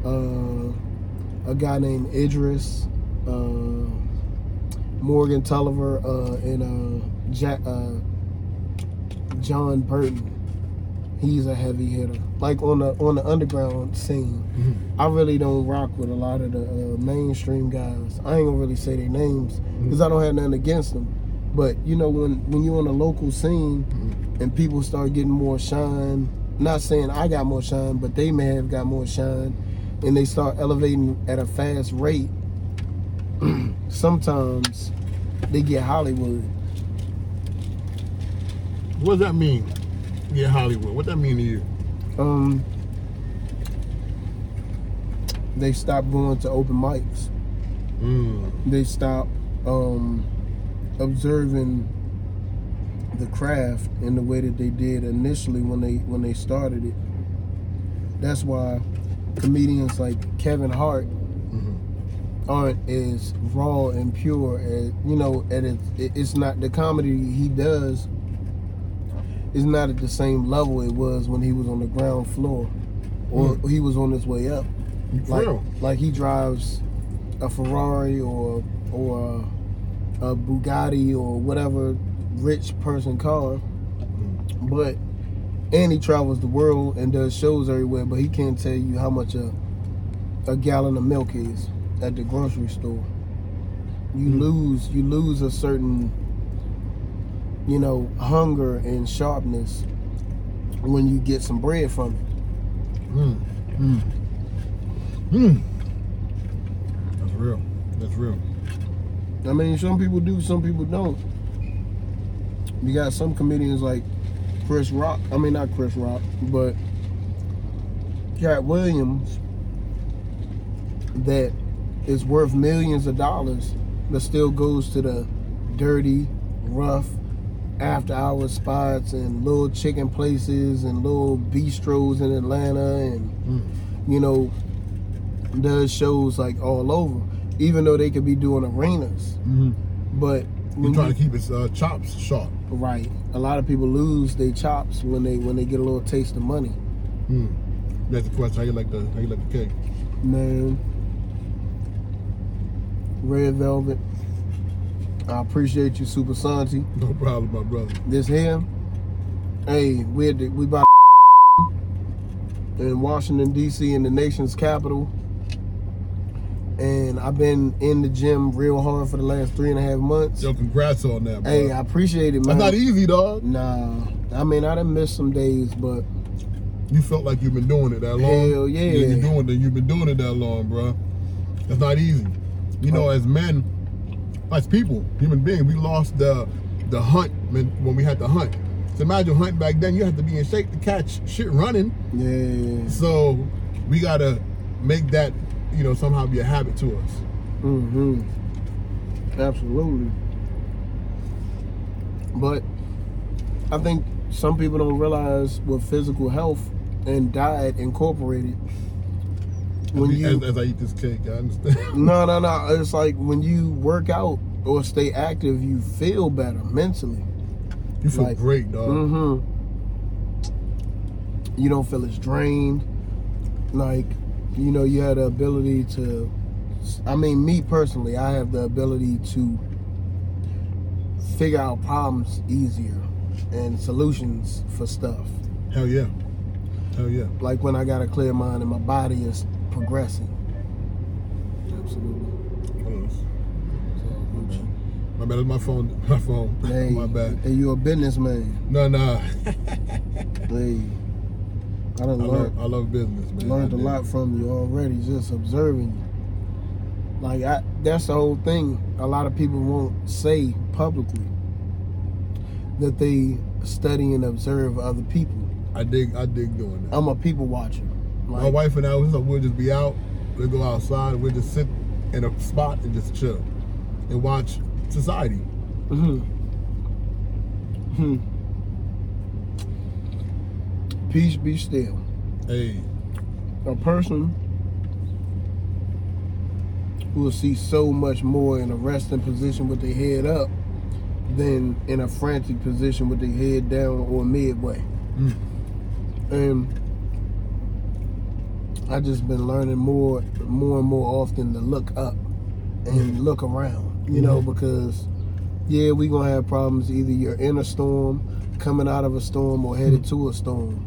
Uh, a guy named Idris. Uh, Morgan Tulliver uh, and uh, Jack, uh, John Burton. He's a heavy hitter. Like on the on the underground scene, Mm-hmm. I really don't rock with a lot of the uh, mainstream guys. I ain't gonna really say their names because I don't have nothing against them. But you know when when you're on a local scene and people start getting more shine, not saying I got more shine, but they may have got more shine, and they start elevating at a fast rate. <clears throat> sometimes they get Hollywood. What does that mean? Yeah, Hollywood. What does that mean to you? Um, they stop going to open mics. Mm. They stop um, observing the craft in the way that they did initially when they when they started it. That's why comedians like Kevin Hart mm-hmm. aren't as raw and pure as you know. And it, it, it's not the comedy he does is not at the same level it was when he was on the ground floor or mm. he was on his way up. For Like, real? like he drives a Ferrari or or a, a Bugatti or whatever rich person car, but and he travels the world and does shows everywhere. But he can't tell you how much a a gallon of milk is at the grocery store. You Mm. lose you lose a certain you know hunger and sharpness when you get some bread from it. Mm. Mm. Mm. That's real. That's real. I mean, some people do, some people don't. You got some comedians like Chris Rock. I mean, not Chris Rock, but Katt Williams that is worth millions of dollars, but still goes to the dirty, rough, after hours spots and little chicken places and little bistros in Atlanta and Mm. you know does shows like all over, even though they could be doing arenas. Mm-hmm. But trying you, to keep his uh, chops sharp. right, a lot of people lose their chops when they when they get a little taste of money. Mm. That's the question. How you like the how you like the cake? Man, Red Velvet. I appreciate you, Super Santi. <laughs> No problem, my brother. This here, hey, we at the, we about <laughs> in Washington D.C. in the nation's capital, and I've been in the gym real hard for the last three and a half months. Yo, congrats on that, bro. Hey, I appreciate it, man. That's not easy, dog. Nah, I mean I done missed some days, but You felt like you've been doing it that long. Hell yeah. You're doing it. You've been doing it that long, bro. That's not easy. You know, as men, as people, human beings, we lost the the hunt when, when we had to hunt. So imagine hunting back then. You had to be in shape to catch shit running. yeah, So we gotta make that, you know, somehow be a habit to us. mm-hmm, absolutely. But I think some people don't realize what physical health and diet incorporated. When as, you as, as I eat this cake, I understand. <laughs> no no no, it's like when you work out or stay active, you feel better mentally. You feel Like, great, dog. Mm-hmm. You don't feel as drained. Like, you know, you had the ability to. I mean, me personally, I have the ability to figure out problems easier and solutions for stuff. Hell yeah. Hell yeah. Like when I got a clear mind and my body is progressing. Absolutely. My bad. It's my phone. My phone. Hey, <laughs> my bad. And you a businessman. No, no. <laughs> Hey, I done I learned love, I love business, man. learned I a do. lot from you already, just observing you. Like I, that's the whole thing. A lot of people won't say publicly that they study and observe other people. I dig, I dig doing that. I'm a people watcher. My wife and I, we'll we'll just be out. We'll go outside. We'll just sit in a spot and just chill and watch society. hmm Hmm. Peace be still. Hey, A person who will see so much more in a resting position with their head up than in a frantic position with their head down or midway. Mm. And I just been learning more, more and more often to look up and hmm. look around. You know, hmm. because yeah, we gonna have problems. Either you're in a storm, coming out of a storm, or headed hmm. to a storm,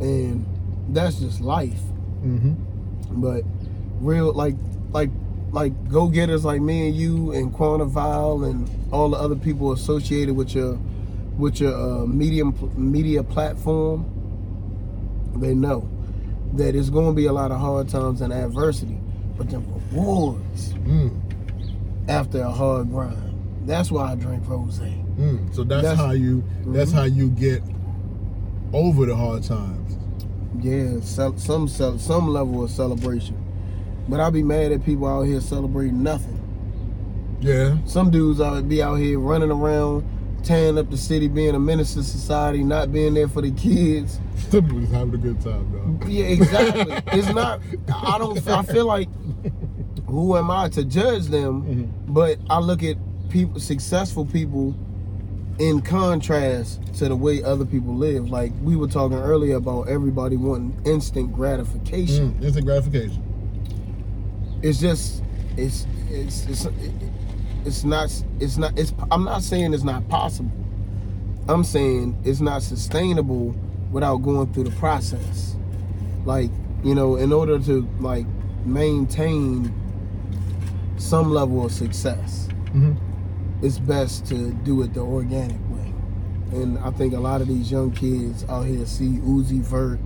and that's just life. mm-hmm. But real like like like go getters like me and you and Quantival and all the other people associated with your with your uh, medium media platform, they know that it's going to be a lot of hard times and adversity, but the rewards mm. after a hard grind. That's why I drink rose. Mm. So that's, That's- how you. That's Mhm. how you get over the hard times. Yeah, ce- some some level of celebration. But I'll be mad at people out here celebrating nothing. Yeah. Some dudes out be out here running around, tearing up the city, being a menace to society, not being there for the kids. Some people just having a good time, dog. Yeah, exactly. <laughs> it's not. I don't. I feel like who am I to judge them? Mhm. But I look at people, successful people, in contrast to the way other people live. Like we were talking earlier about everybody wanting instant gratification. Mm. Instant gratification. it's just it's it's it's it's not it's not it's I'm not saying it's not possible. I'm saying it's not sustainable without going through the process. Like, you know, in order to like maintain some level of success, Mm-hmm. It's best to do it the organic way. And I think a lot of these young kids out here see Uzi Vert,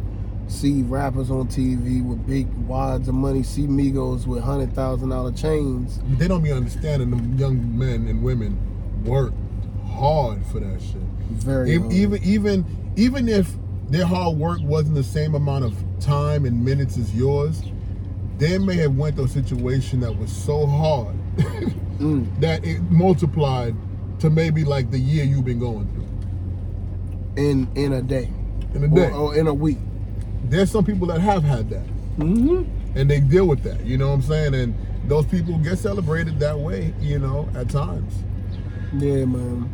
see rappers on TV with big wads of money, see Migos with hundred thousand dollar chains. They don't be understanding them young men and women work hard for that shit. Very hard. even even even if their hard work wasn't the same amount of time and minutes as yours, they may have went through a situation that was so hard <laughs> Mm. that it multiplied to maybe like the year you've been going through in in a day, in a day. Or, or in a week. There's some people that have had that Mm-hmm. and they deal with that. You know what I'm saying? And those people get celebrated that way. You know, at times. Yeah, man.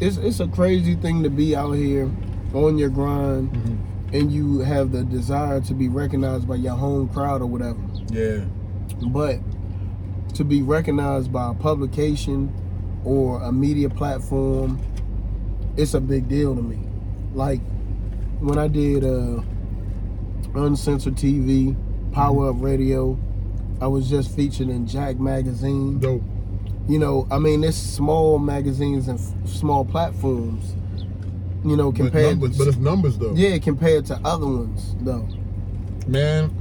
It's it's a crazy thing to be out here on your grind, Mm-hmm. and you have the desire to be recognized by your home crowd or whatever. Yeah. But to be recognized by a publication or a media platform, it's a big deal to me. Like when I did uh, Uncensored TV, Power Up Radio, I was just featured in Jack Magazine. Dope. You know, I mean, it's small magazines and f- small platforms. You know, But, compared numbers, but it's numbers though. yeah, compared to other ones though. Man,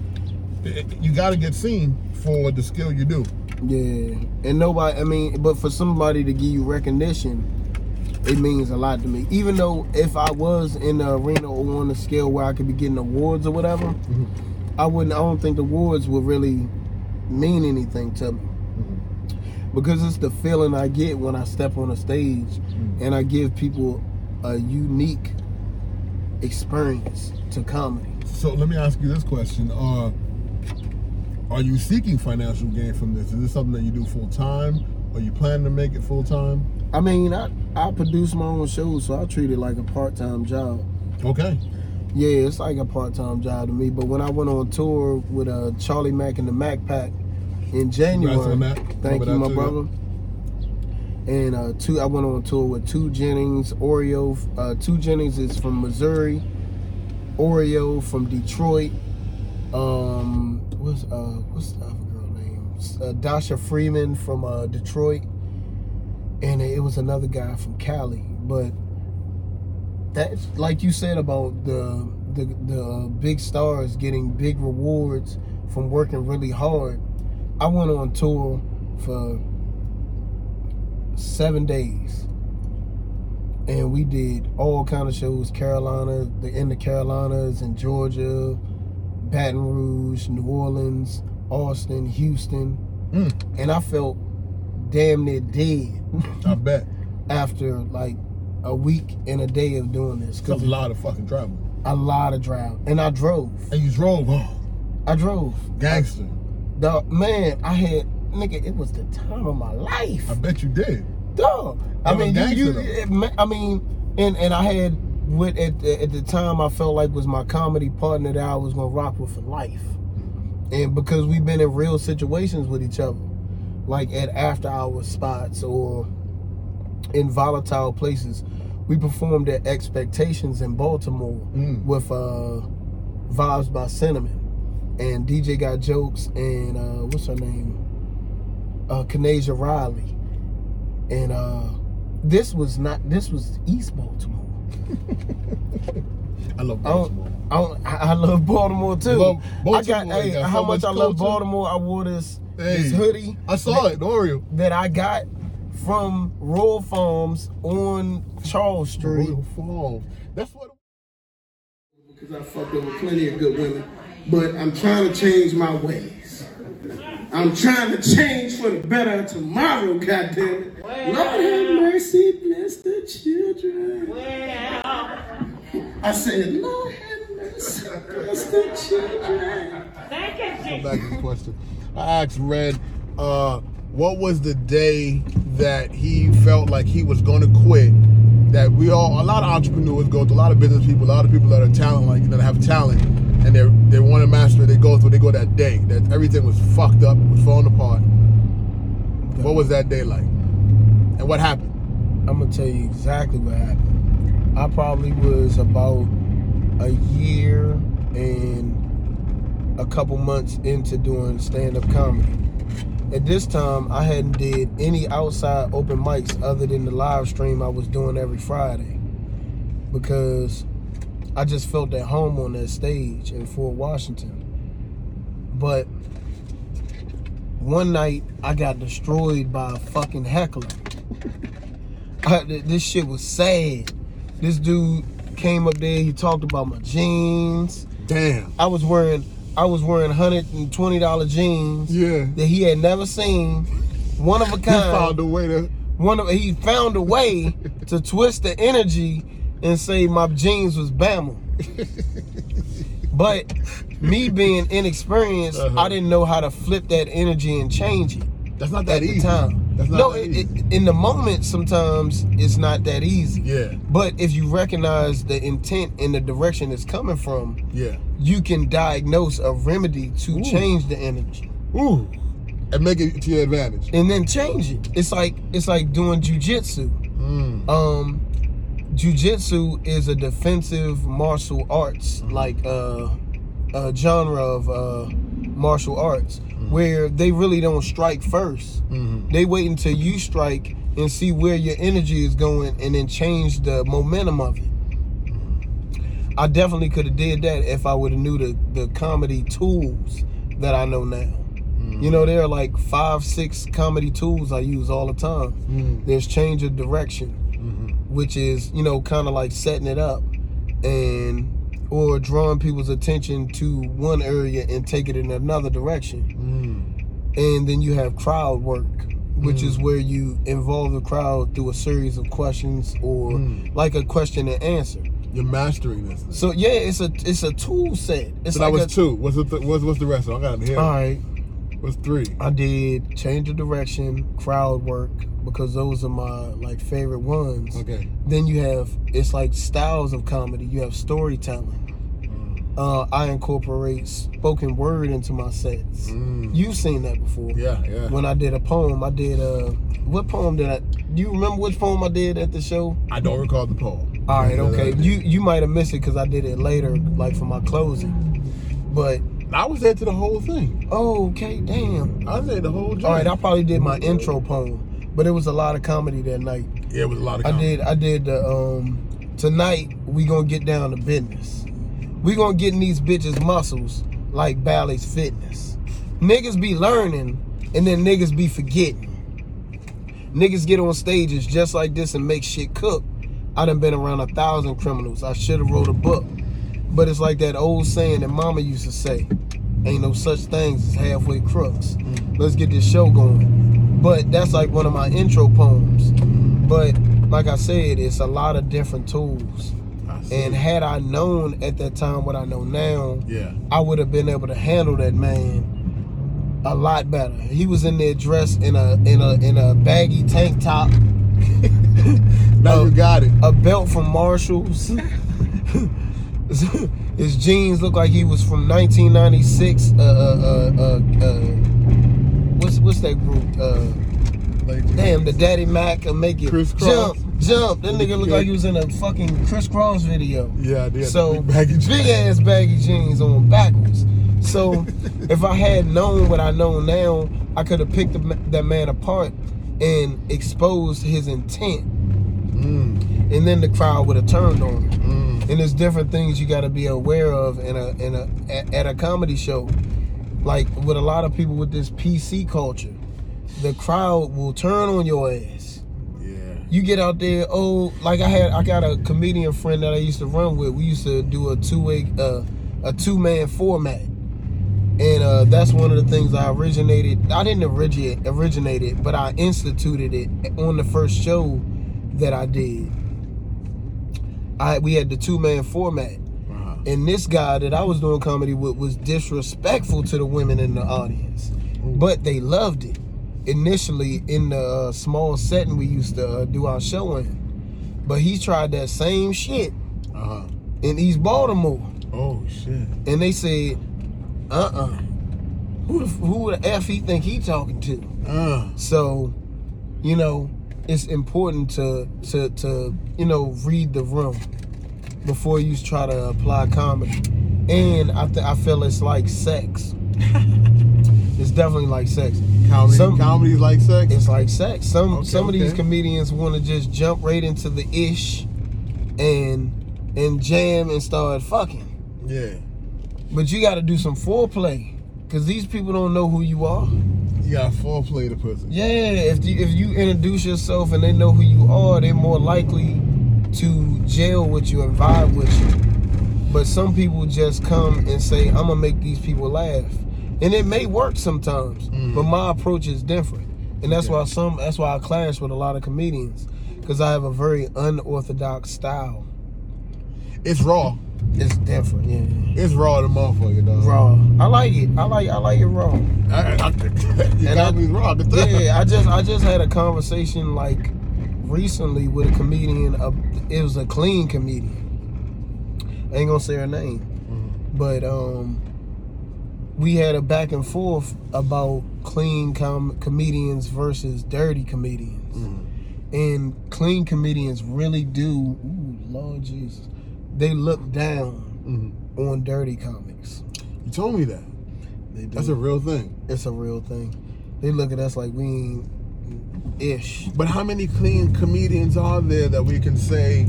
you got to get seen for the skill you do. Yeah, and nobody. I mean, but for somebody to give you recognition, it means a lot to me. Even though if I was in the arena or on the scale where I could be getting awards or whatever, mm-hmm. I wouldn't. I don't think the awards would really mean anything to me mm-hmm. because it's the feeling I get when I step on a stage mm-hmm. and I give people a unique experience to comedy. So let me ask you this question: uh, Are you seeking financial gain from this? Is this something that you do full time? Are you planning to make it full time? I mean, I I produce my own shows, so I treat it like a part time job. Okay. Yeah, it's like a part time job to me. But when I went on tour with uh, Charlie Mack and the Mac Pack in January, thank you, my too, brother. And uh, two, I went on tour with Two Jennings, Oreo. Uh, two Jennings is from Missouri, Oreo from Detroit. Um, what's uh, what's the other girl name? Uh, Dasha Freeman from uh, Detroit, and it was another guy from Cali. But that's like you said about the the the big stars getting big rewards from working really hard. I went on tour for seven days, and we did all kind of shows: Carolina, the in the Carolinas, and Georgia, Baton Rouge, New Orleans, Austin, Houston, Mm. and I felt damn near dead I bet. <laughs> after like a week and a day of doing this because a lot of fucking travel. a lot of drive and I drove. And you drove. Oh, I drove. gangster. The man, I had nigga. It was the time of my life. I bet you did. Dog. I mean, you, you it I mean, and and I had what at the, at the time I felt like was my comedy partner that I was gonna rock with for life, and because we've been in real situations with each other, like at after hour spots or in volatile places. We performed at Expectations in Baltimore Mm. with uh, Vibes by Cinnamon, and DJ got jokes and uh, what's her name, uh, Kanasia Riley, and uh, this was not this was East Baltimore. I love I don't, Baltimore. I, don't, I I love Baltimore too. Love I got, hey, got so how much much I love. Baltimore. I wore this Hey, this hoodie I saw it. Don't that I got from Royal Farms on Charles Street. Royal Falls. That's what. because I fucked over plenty of good women, but I'm trying to change my ways. I'm trying to change for the better tomorrow, goddammit. Lord have mercy, bless the children. I said, Lord have mercy, bless the children. Thank you, Come back to the question. I asked Redd, uh, what was the day that he felt like he was going to quit? That we all, a lot of entrepreneurs go through, a lot of business people, a lot of people that are talent, like that have talent, and they they want to master it. They go through, they go that day that everything was fucked up, was falling apart. What was that day like? And what happened? I'm gonna tell you exactly what happened. I probably was about a year and a couple months into doing stand-up comedy. At this time, I hadn't did any outside open mics other than the live stream I was doing every Friday because I just felt at home on that stage in Fort Washington. But one night I got destroyed by a fucking heckler. I, this shit was sad. This dude came up there. He talked about my jeans. Damn. I was wearing I was wearing hundred and twenty dollar jeans Yeah. that he had never seen. One of a kind. He found a way to. One of he found a way to twist the energy and say my jeans was Bama. <laughs> but me being inexperienced, Uh-huh. I didn't know how to flip that energy and change it That's not at that the easy. time. That's not no, that it, in the moment, sometimes it's not that easy. yeah. But if you recognize the intent and the direction it's coming from, Yeah. you can diagnose a remedy to Ooh. change the energy Ooh. And make it to your advantage. and then change it. It's like it's like doing jujitsu. Mm. Um, jujitsu is a defensive martial arts like uh, a genre of uh, martial arts where they really don't strike 1st Mhm. They wait until you strike and see where your energy is going, and then change the momentum of it. I definitely could have did that if I would have knew the the comedy tools that I know now. You know, there are like five, six comedy tools I use all the time. Mm. There's change of direction, Mhm. which is you know kind of like setting it up, and or drawing people's attention to one area and take it in another direction. Mm. And then you have crowd work, which is where you involve the crowd through a series of questions or Mm. like a question and answer. You're mastering this. So yeah, it's a it's a tool set. It's so that was a, two. What's the th- what's, what's the rest? I got it here. All right, What's three? I did change of direction, crowd work because those are my like favorite ones. Okay. Then you have it's like styles of comedy. You have storytelling. Uh, I incorporate spoken word into my sets. Mm. You've seen that before. Yeah, yeah. When I did a poem, I did uh what poem did I do you remember which poem I did at the show? I don't recall the poem. All right, okay. You you might have missed it because I did it later, like for my closing. But I was there to the whole thing. oh, okay, damn. I was there the whole joint. All right, I probably did my intro poem, but it was a lot of comedy that night. yeah, it was a lot of. comedy. I did I did the um Tonight we gonna get down to business. We gonna get in these bitches muscles like Bally's Fitness. Niggas be learning and then niggas be forgetting. Niggas get on stages just like this and make shit cook. I done been around a thousand criminals. I should have wrote a book. But it's like that old saying that mama used to say, ain't no such things as halfway crooks. Let's get this show going. But that's like one of my intro poems. But like I said, it's a lot of different tools. And had I known at that time what I know now, yeah. I would have been able to handle that man a lot better. He was in there dressed in a in a in a baggy tank top, <laughs> Now Uh, you got it. a belt from Marshalls. <laughs> His jeans look like he was from 1996. Uh, uh, uh, uh, uh, what's what's that group? Uh, Like, damn, the Daddy Mac and make it Criss jump, Cross. jump. That nigga look like he was in a fucking Kris Kross video. Yeah, I did. So Big big ass baggy jeans on backwards. So <laughs> if I had known what I know now, I could have picked the, that man apart and exposed his intent, Mm, and then the crowd would have turned on him. mm. And there's different things you got to be aware of in a in a at, at a comedy show. Like with a lot of people with this PC culture, the crowd will turn on your ass. Yeah. You get out there, oh, like I had, I got a comedian friend that I used to run with. We used to do a two way, uh, a two man format, and uh, that's one of the things I originated. I didn't originate originate it, but I instituted it on the first show that I did. I we had the two man format. And this guy that I was doing comedy with was disrespectful to the women in the audience, but they loved it. Initially, in the uh, small setting we used to uh, do our show in, but he tried that same shit Uh-huh. in East Baltimore, Oh shit. and they said, "Uh, uh who the, who the f he think he talking to?" Uh. So, you know, it's important to to to you know read the room before you try to apply comedy. And I th- I feel it's like sex. <laughs> it's definitely like sex. Comedy. Some- Comedy's like sex. It's like sex. Some Okay, some of these comedians want to just jump right into the ish and and jam and start fucking. yeah. But you got to do some foreplay because these people don't know who you are. You got foreplay to pussy. Yeah, if you, if you introduce yourself and they know who you are, they're more likely to jail with you and vibe with you. But some people just come and say, "I'm gonna make these people laugh," and it may work sometimes. Mm-hmm. But my approach is different, and that's Yeah. why some that's why I clash with a lot of comedians because I have a very unorthodox style. It's raw. It's different, yeah. It's raw the motherfucker, dog. Raw. I like it. I like I like it raw. I, I, <laughs> you And got I- me raw. I can tell. Yeah, I just I just had a conversation like recently with a comedian. Uh, it was a clean comedian. I ain't gonna say her name, but um, we had a back and forth about clean com- comedians versus dirty comedians, and clean comedians really do. Ooh, Lord Jesus, they look down Mhm. on dirty comics. You told me that. They do. That's a real thing. it's a real thing. They look at us like we ain't ish. But how many clean comedians are there that we can say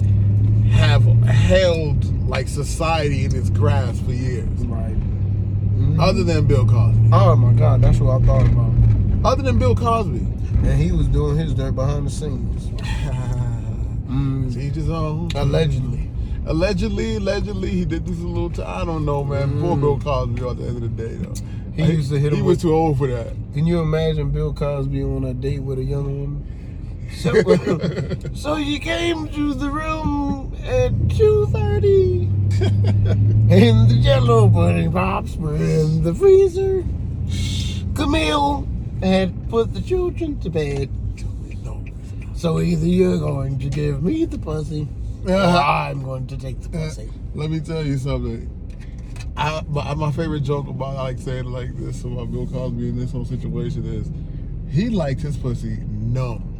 have held like society in its grasp for years? Right. Mm-hmm. Other than Bill Cosby. Oh my God, that's what I thought about. Other than Bill Cosby. And he was doing his dirt behind the scenes. <laughs> Mm, Teach his own. allegedly. Allegedly, allegedly, he did this a little time. I don't know, man. Poor Bill mm. Cosby at the end of the day, though. He used to hit him. He was with- too old for that. Can you imagine Bill Cosby on a date with a young woman? So, <laughs> so you came to the room at 2.30 <laughs> and the jello pudding pops were in the freezer. Camille had put the children to bed. So either you're going to give me the pussy or <laughs> I'm going to take the pussy. Let me tell you something. I, my, my favorite joke about I like saying it like this about Bill Cosby in this whole situation is he liked his pussy numb.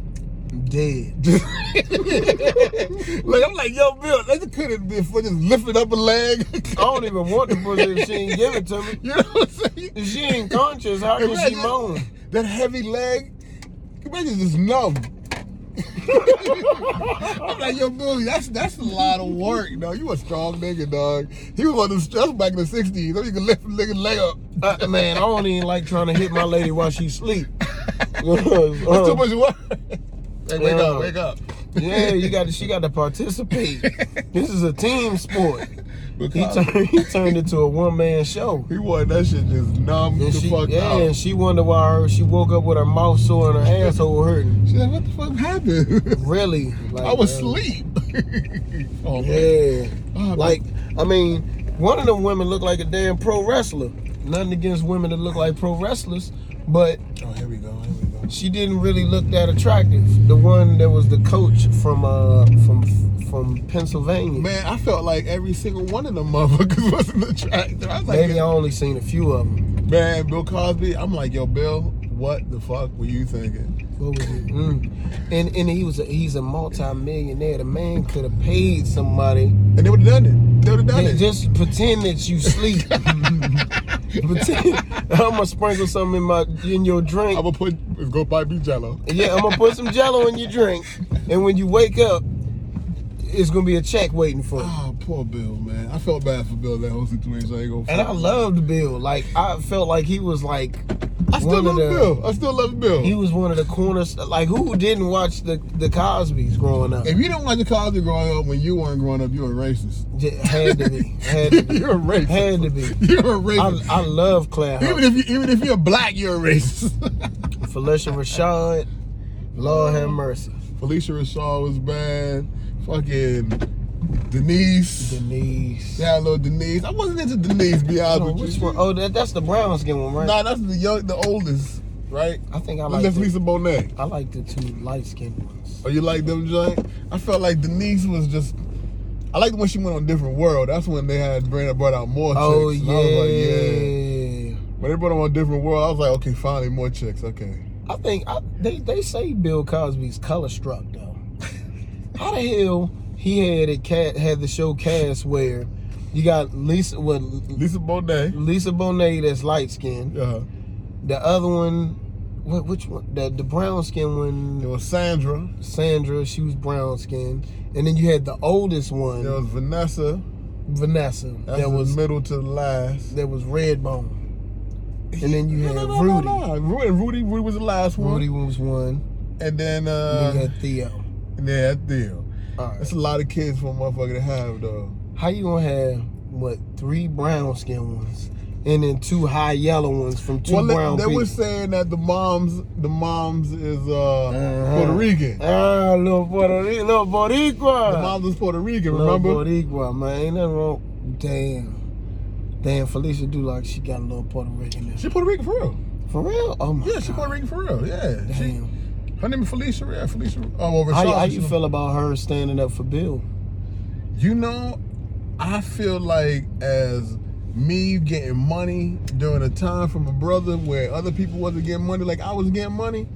Dead. <laughs> like I'm like, yo, Bill, that couldn't be for just lifting up a leg. I don't even want the pussy if she ain't give it to me. <laughs> You know what I'm saying? If she ain't conscious, how can she moan? That heavy leg. Imagine just numb. I'm like, yo, Billy, that's that's a lot of work, dog. You a strong nigga, dog. He was one of them that's back in the '60s. So you can lift a nigga leg up. Uh, man, I don't even like trying to hit my lady while she sleep. <laughs> That's too much work. Hey, wake up, wake up. Yeah, you got to, she got to participate. <laughs> This is a team sport. He Because turned <laughs> he turned into a one man show. he wanted that shit just numb And the she, fuck yeah, out. and she wondered why her, she woke up with her mouth sore and her asshole <laughs> hurting. She's like, what the fuck happened? <laughs> Really? Like, I was uh, asleep. oh, man. Yeah. Oh, Like, I mean, one of them women looked like a damn pro wrestler. Nothing against women that look like pro wrestlers, but Oh, here we go. Here we go. She didn't really look that attractive. The one that was the coach from uh from from Pennsylvania. Man, I felt like every single one of them motherfuckers <laughs> wasn't attractive. I was like, Maybe I only seen a few of them. man, Bill Cosby. I'm like, yo, Bill, what the fuck were you thinking? What was it? Mm. And and he was a, he's a multi-millionaire. The man could have paid somebody. And they would have done it. They would have done it. just pretend that you sleep. <laughs> pretend I'm gonna sprinkle something in my in your drink. I'm gonna put go buy me Jello. Yeah, I'm gonna put some jello in your drink, and when you wake up, it's gonna be a check waiting for you. Oh, poor Bill, man. I felt bad for Bill in that whole situation. I ain't gonna. And I loved Bill. Like I felt like he was like I still love the- Bill. I still love Bill. he was one of the corners. Like who didn't watch the the Cosby's growing up? if you didn't watch the Cosby growing up when you weren't growing up, you're a racist. J- had to be. Had to be. <laughs> you're a racist. Had to be. <laughs> You're a racist. I, I love Claire even if you even if you're black, you're a racist. <laughs> Phylicia Rashad. Lord have mercy. Phylicia Rashad was bad. Fucking Denise. Denise. Yeah, little Denise. I wasn't into Denise, be honest Oh, with which you. one? Oh, that, that's the brown skin one, right? Nah, that's the young, the oldest, right? I think I like. That's Lisa Bonet. I like the two light skinned ones. Oh, you like them joint? I felt like Denise was just. I liked when she went on Different World. That's when they had Brandon brought out more oh, chicks. Oh yeah. Like, yeah. When they brought them on Different World, I was like, okay, finally more chicks. Okay. I think I, they they say Bill Cosby's color struck though. How the hell he had it cat had the show cast where you got Lisa what Lisa Bonet. Lisa Bonet that's light skinned. Uh, The other one, what which one? The the brown skin one it was Sandra. Sandra. She was brown skinned, and then you had the oldest one, There was Vanessa. Vanessa. That's that was middle to the last. that was red bone. And then you had no, no, Rudy. no. Rudy. Rudy. Was the last one. Rudy was one. And then And uh, then you had Theo. Then that deal. All right. That's a lot of kids for a motherfucker to have though. How you gonna have what three brown skin ones and then two high yellow ones from two well, they, brown they people? were saying that the moms, the moms is uh, Uh-huh. Puerto Rican. Ah, little Puerto Rico, little Boricua. The moms is Puerto Rican. Remember? little? Boricua, man. Ain't nothing wrong. Damn. Damn, Phylicia do like she got a little Puerto Rican. She Puerto Rican for real. For real? Oh my Yeah, she God. Puerto Rican for real. Yeah. She, Damn. Her name is Phylicia. Yeah, Phylicia. Oh, over How, how you feel about her standing up for Bill? You know, I feel like as me getting money during a time from a brother where other people wasn't getting money, like I was getting money.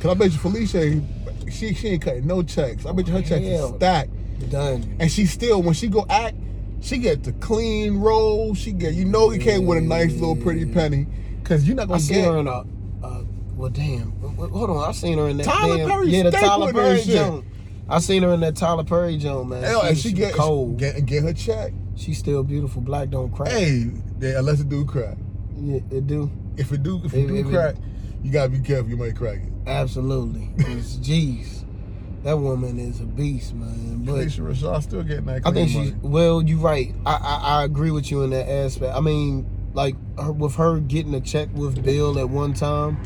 Cause I bet you Phylicia, she she ain't cutting no checks. I bet you her checks is stacked, Done. and she still when she go act, she get the clean roll. She get you know it came with a nice little pretty mm. penny, cause you're not gonna seen get. her in a. Well, damn. Hold on, I seen her in that. Tyler damn, Perry Yeah, the Tyler Perry joint. I seen her in that Tyler Perry joint, man. Hell, and she was get cold. get get her check. She's still beautiful. Black don't crack. Hey, they, unless it do crack. Yeah, it do. If it do, if it do if it- crack, you gotta be careful. You might crack it. Absolutely. <laughs> It's jeez. That woman is a beast, man. But Phylicia Rashad still getting that. I think she's money. well. You're right. I, I I agree with you in that aspect. I mean, like her, with her getting a check with Bill at one time,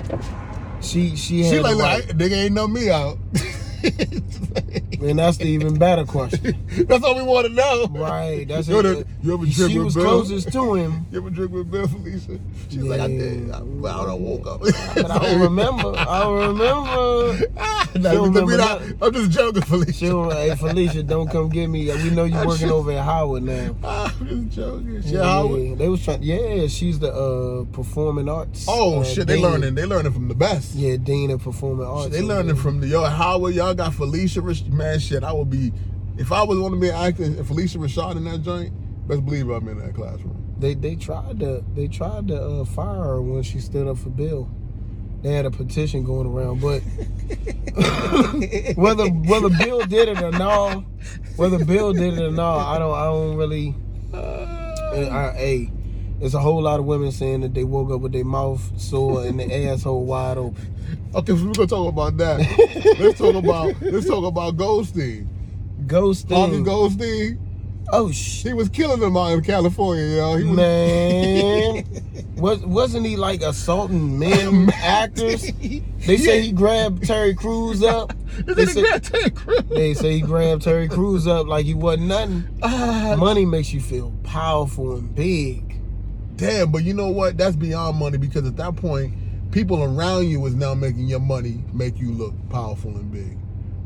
she she had She like, like, nigga ain't know me out. <laughs> and that's the even better question. <laughs> That's all we want to know. Right. That's You it. ever, you ever drink She with was Bill? closest to him. <laughs> You ever drink with Bill, Phylicia? She's like, I did. I, I don't woke up. But I don't remember. I don't remember. Ah, <laughs> nah, don't remember not- I'm just joking, Phylicia. She was like, hey Phylicia, don't come get me. We know you're working over at Howard now. Ah, I'm just joking. She Yeah, Howard? they was trying. Yeah, she's the uh, performing arts. Oh uh, shit, they dean. learning. They learning from the best. Yeah, dean of performing arts. They learning from the yo Howard. Y'all got Phylicia. Rash- Man, shit, I would be if I was want to be actor and Phylicia Rashad in that joint. Best believe I'm in that classroom. They they tried to they tried to uh, fire her when she stood up for Bill. they had a petition going around. But <laughs> whether whether Bill did it or not, whether Bill did it or not, I don't I don't really. I, I, hey, there's a whole lot of women saying that they woke up with their mouth sore and their <laughs> asshole wide open. Okay, so we're gonna talk about that. <laughs> let's talk about let's talk about Goldstein. Ghost Harvey. Goldstein. Oh shit. He was killing them out in California, yo. He was, Man, <laughs> was wasn't he like assaulting men actors? They say he grabbed Terry Crews up. They say, said, Ted Cruz. they say he grabbed Terry Crews up like he wasn't nothing. Ah, Money makes you feel powerful and big. Damn, but you know what? That's beyond money because at that point, people around you is now making your money make you look powerful and big.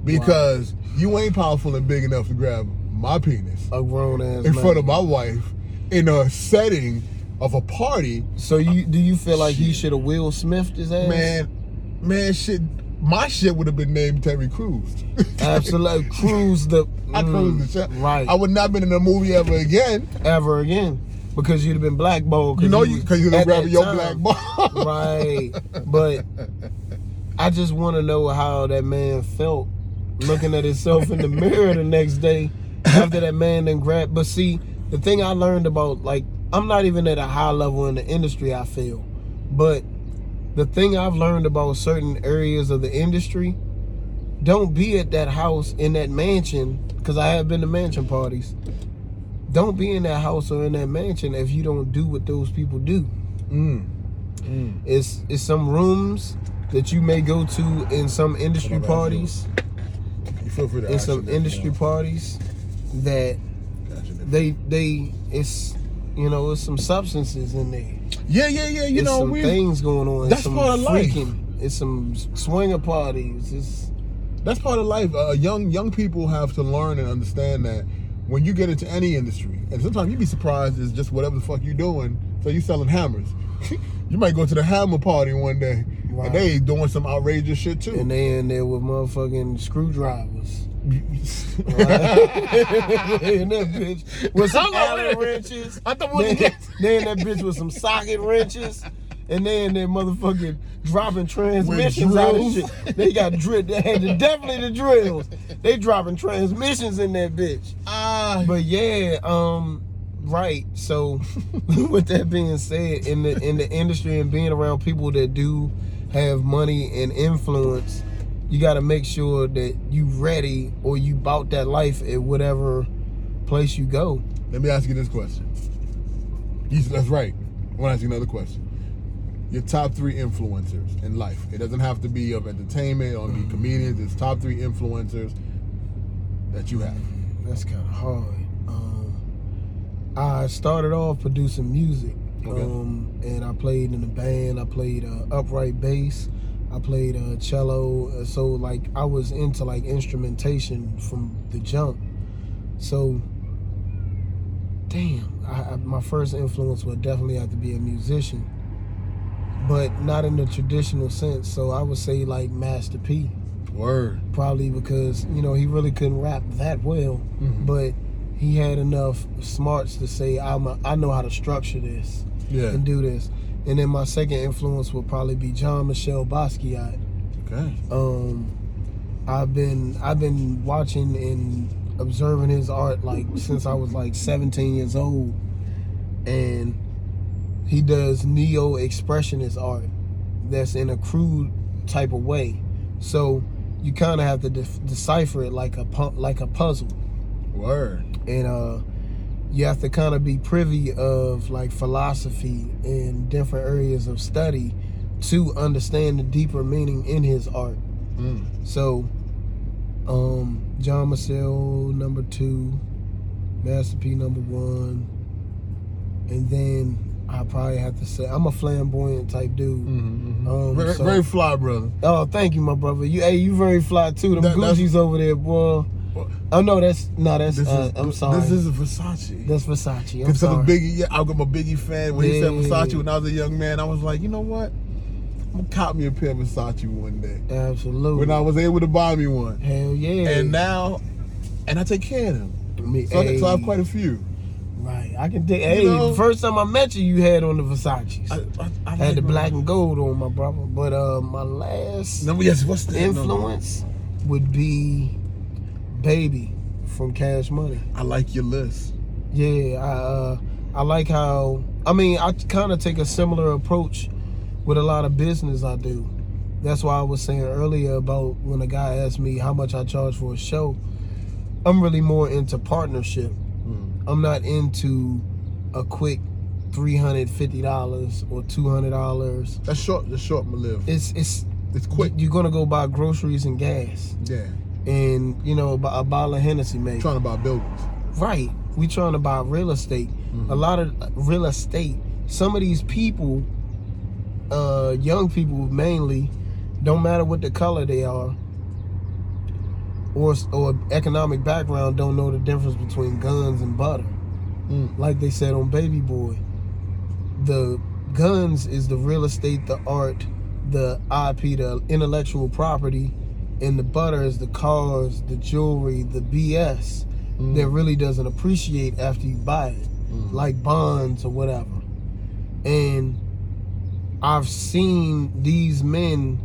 Because you ain't powerful and big enough to grab my penis A grown ass in man. front of my wife in a setting of a party. So you do you feel like he should have Will Smithed his ass? Man, man, shit. My shit would have been named Terry Crews. absolutely cruise the <laughs> I mm, cruised the shit. right I would not have been in a movie ever again. ever again because you'd have been blackballed. You know, you you because at grabbing your time- black ball. <laughs> right? But I just want to know how that man felt looking at himself in the <laughs> mirror the next day after that man then grabbed. But see, the thing I learned about like I'm not even at a high level in the industry. I feel, but the thing I've learned about certain areas of the industry, don't be at that house in that mansion because I have been to mansion parties. Don't be in that house or in that mansion if you don't do what those people do. Mm. It's it's some rooms that you may go to in some industry parties, You feel free to in some me, industry parties that they they it's you know it's some substances in there. Yeah, yeah, yeah. You it's know, some we, things going on. that's it's some part of life. It's some swinger parties. It's that's part of life. Uh, young young people have to learn and understand that when you get into any industry, and sometimes you'd be surprised it's just whatever the fuck you're doing. So you selling hammers. <laughs> you might go to the hammer party one day, Right. and they doing some outrageous shit too. and they in there with motherfucking screwdrivers. <laughs> in that bitch with some Allen wrenches. I thought we They, they in that bitch with some socket wrenches. And then they in there motherfucking dropping transmissions out of shit. They got drill. They had the, <laughs> definitely the drills. They dropping transmissions in that bitch. Ah, But yeah, um, right. So <laughs> with that being said, in the in the industry and being around people that do have money and influence, you got to make sure that you ready or you bought that life at whatever place you go. let me ask you this question. You, that's right. I want to ask you another question. Your top three influencers in life. It doesn't have to be of entertainment or be comedians. It's top three influencers that you have. That's kind of hard. Um, I started off producing music, Okay. um, and I played in a band. I played uh, upright bass. I played uh, cello. Uh, So like I was into like instrumentation from the jump. So, damn, I, I, my first influence would definitely have to be a musician, but not in the traditional sense. So I would say like Master P Word. probably because you know he really couldn't rap that well, Mhm. but he had enough smarts to say I'm a, I know how to structure this Yeah. and do this. And then my second influence would probably be Jean-Michel Basquiat. Okay. Um, I've been I've been watching and observing his art like since I was like 17 years old, and he does neo expressionist art that's in a crude type of way. So you kind of have to def- decipher it like a like a puzzle, Word. and uh, you have to kind of be privy of like philosophy and different areas of study to understand the deeper meaning in his art. Mm. So, um, John Marcel number two, Master P number one, and then I probably have to say I'm a flamboyant type dude. Mhm, mhm. Um, very, so- very fly, brother. Oh, thank you, my brother. You, hey, you very fly too. Them That- Gucci's over there, boy. Oh no, that's no, that's. This uh, is, I'm sorry. This is a Versace. that's Versace. I'm Because I'm a sorry. Biggie, yeah, I'm a Biggie fan. When he said Versace when I was a young man, I was like, you know what? I'm gonna cop me a pair of Versace one day. Absolutely. When I was able to buy me one. Hell yeah. And now, and I take care of them. Me, So, I- so I have quite a few. Right. I can dig. Hey, know? the first time I met you, you had on the Versace's. I, I, I had the black and gold on, my brother. But uh, my last No, yes. What's the influence would be Baby from Cash Money. I like your list. Yeah, I uh, I like how I mean I kind of take a similar approach with a lot of business I do. That's why I was saying earlier about when a guy asked me how much I charge for a show. I'm really more into partnership. I'm not into a quick three hundred fifty dollars or two hundred dollars. That's short. That's short, my live. It's it's It's quick. You're gonna go buy groceries and gas, Yeah. and you know a, a bottle of Hennessy man. trying to buy buildings. Right. We trying to buy real estate. A lot of real estate. Some of these people, uh, young people mainly, don't matter what the color they are, or or economic background, don't know the difference between guns and butter. Mm. Like they said on Baby Boy, the guns is the real estate, the art, the IP, the intellectual property, and the butter is the cars, the jewelry, the BS that really doesn't appreciate after you buy it, like bonds or whatever. And I've seen these men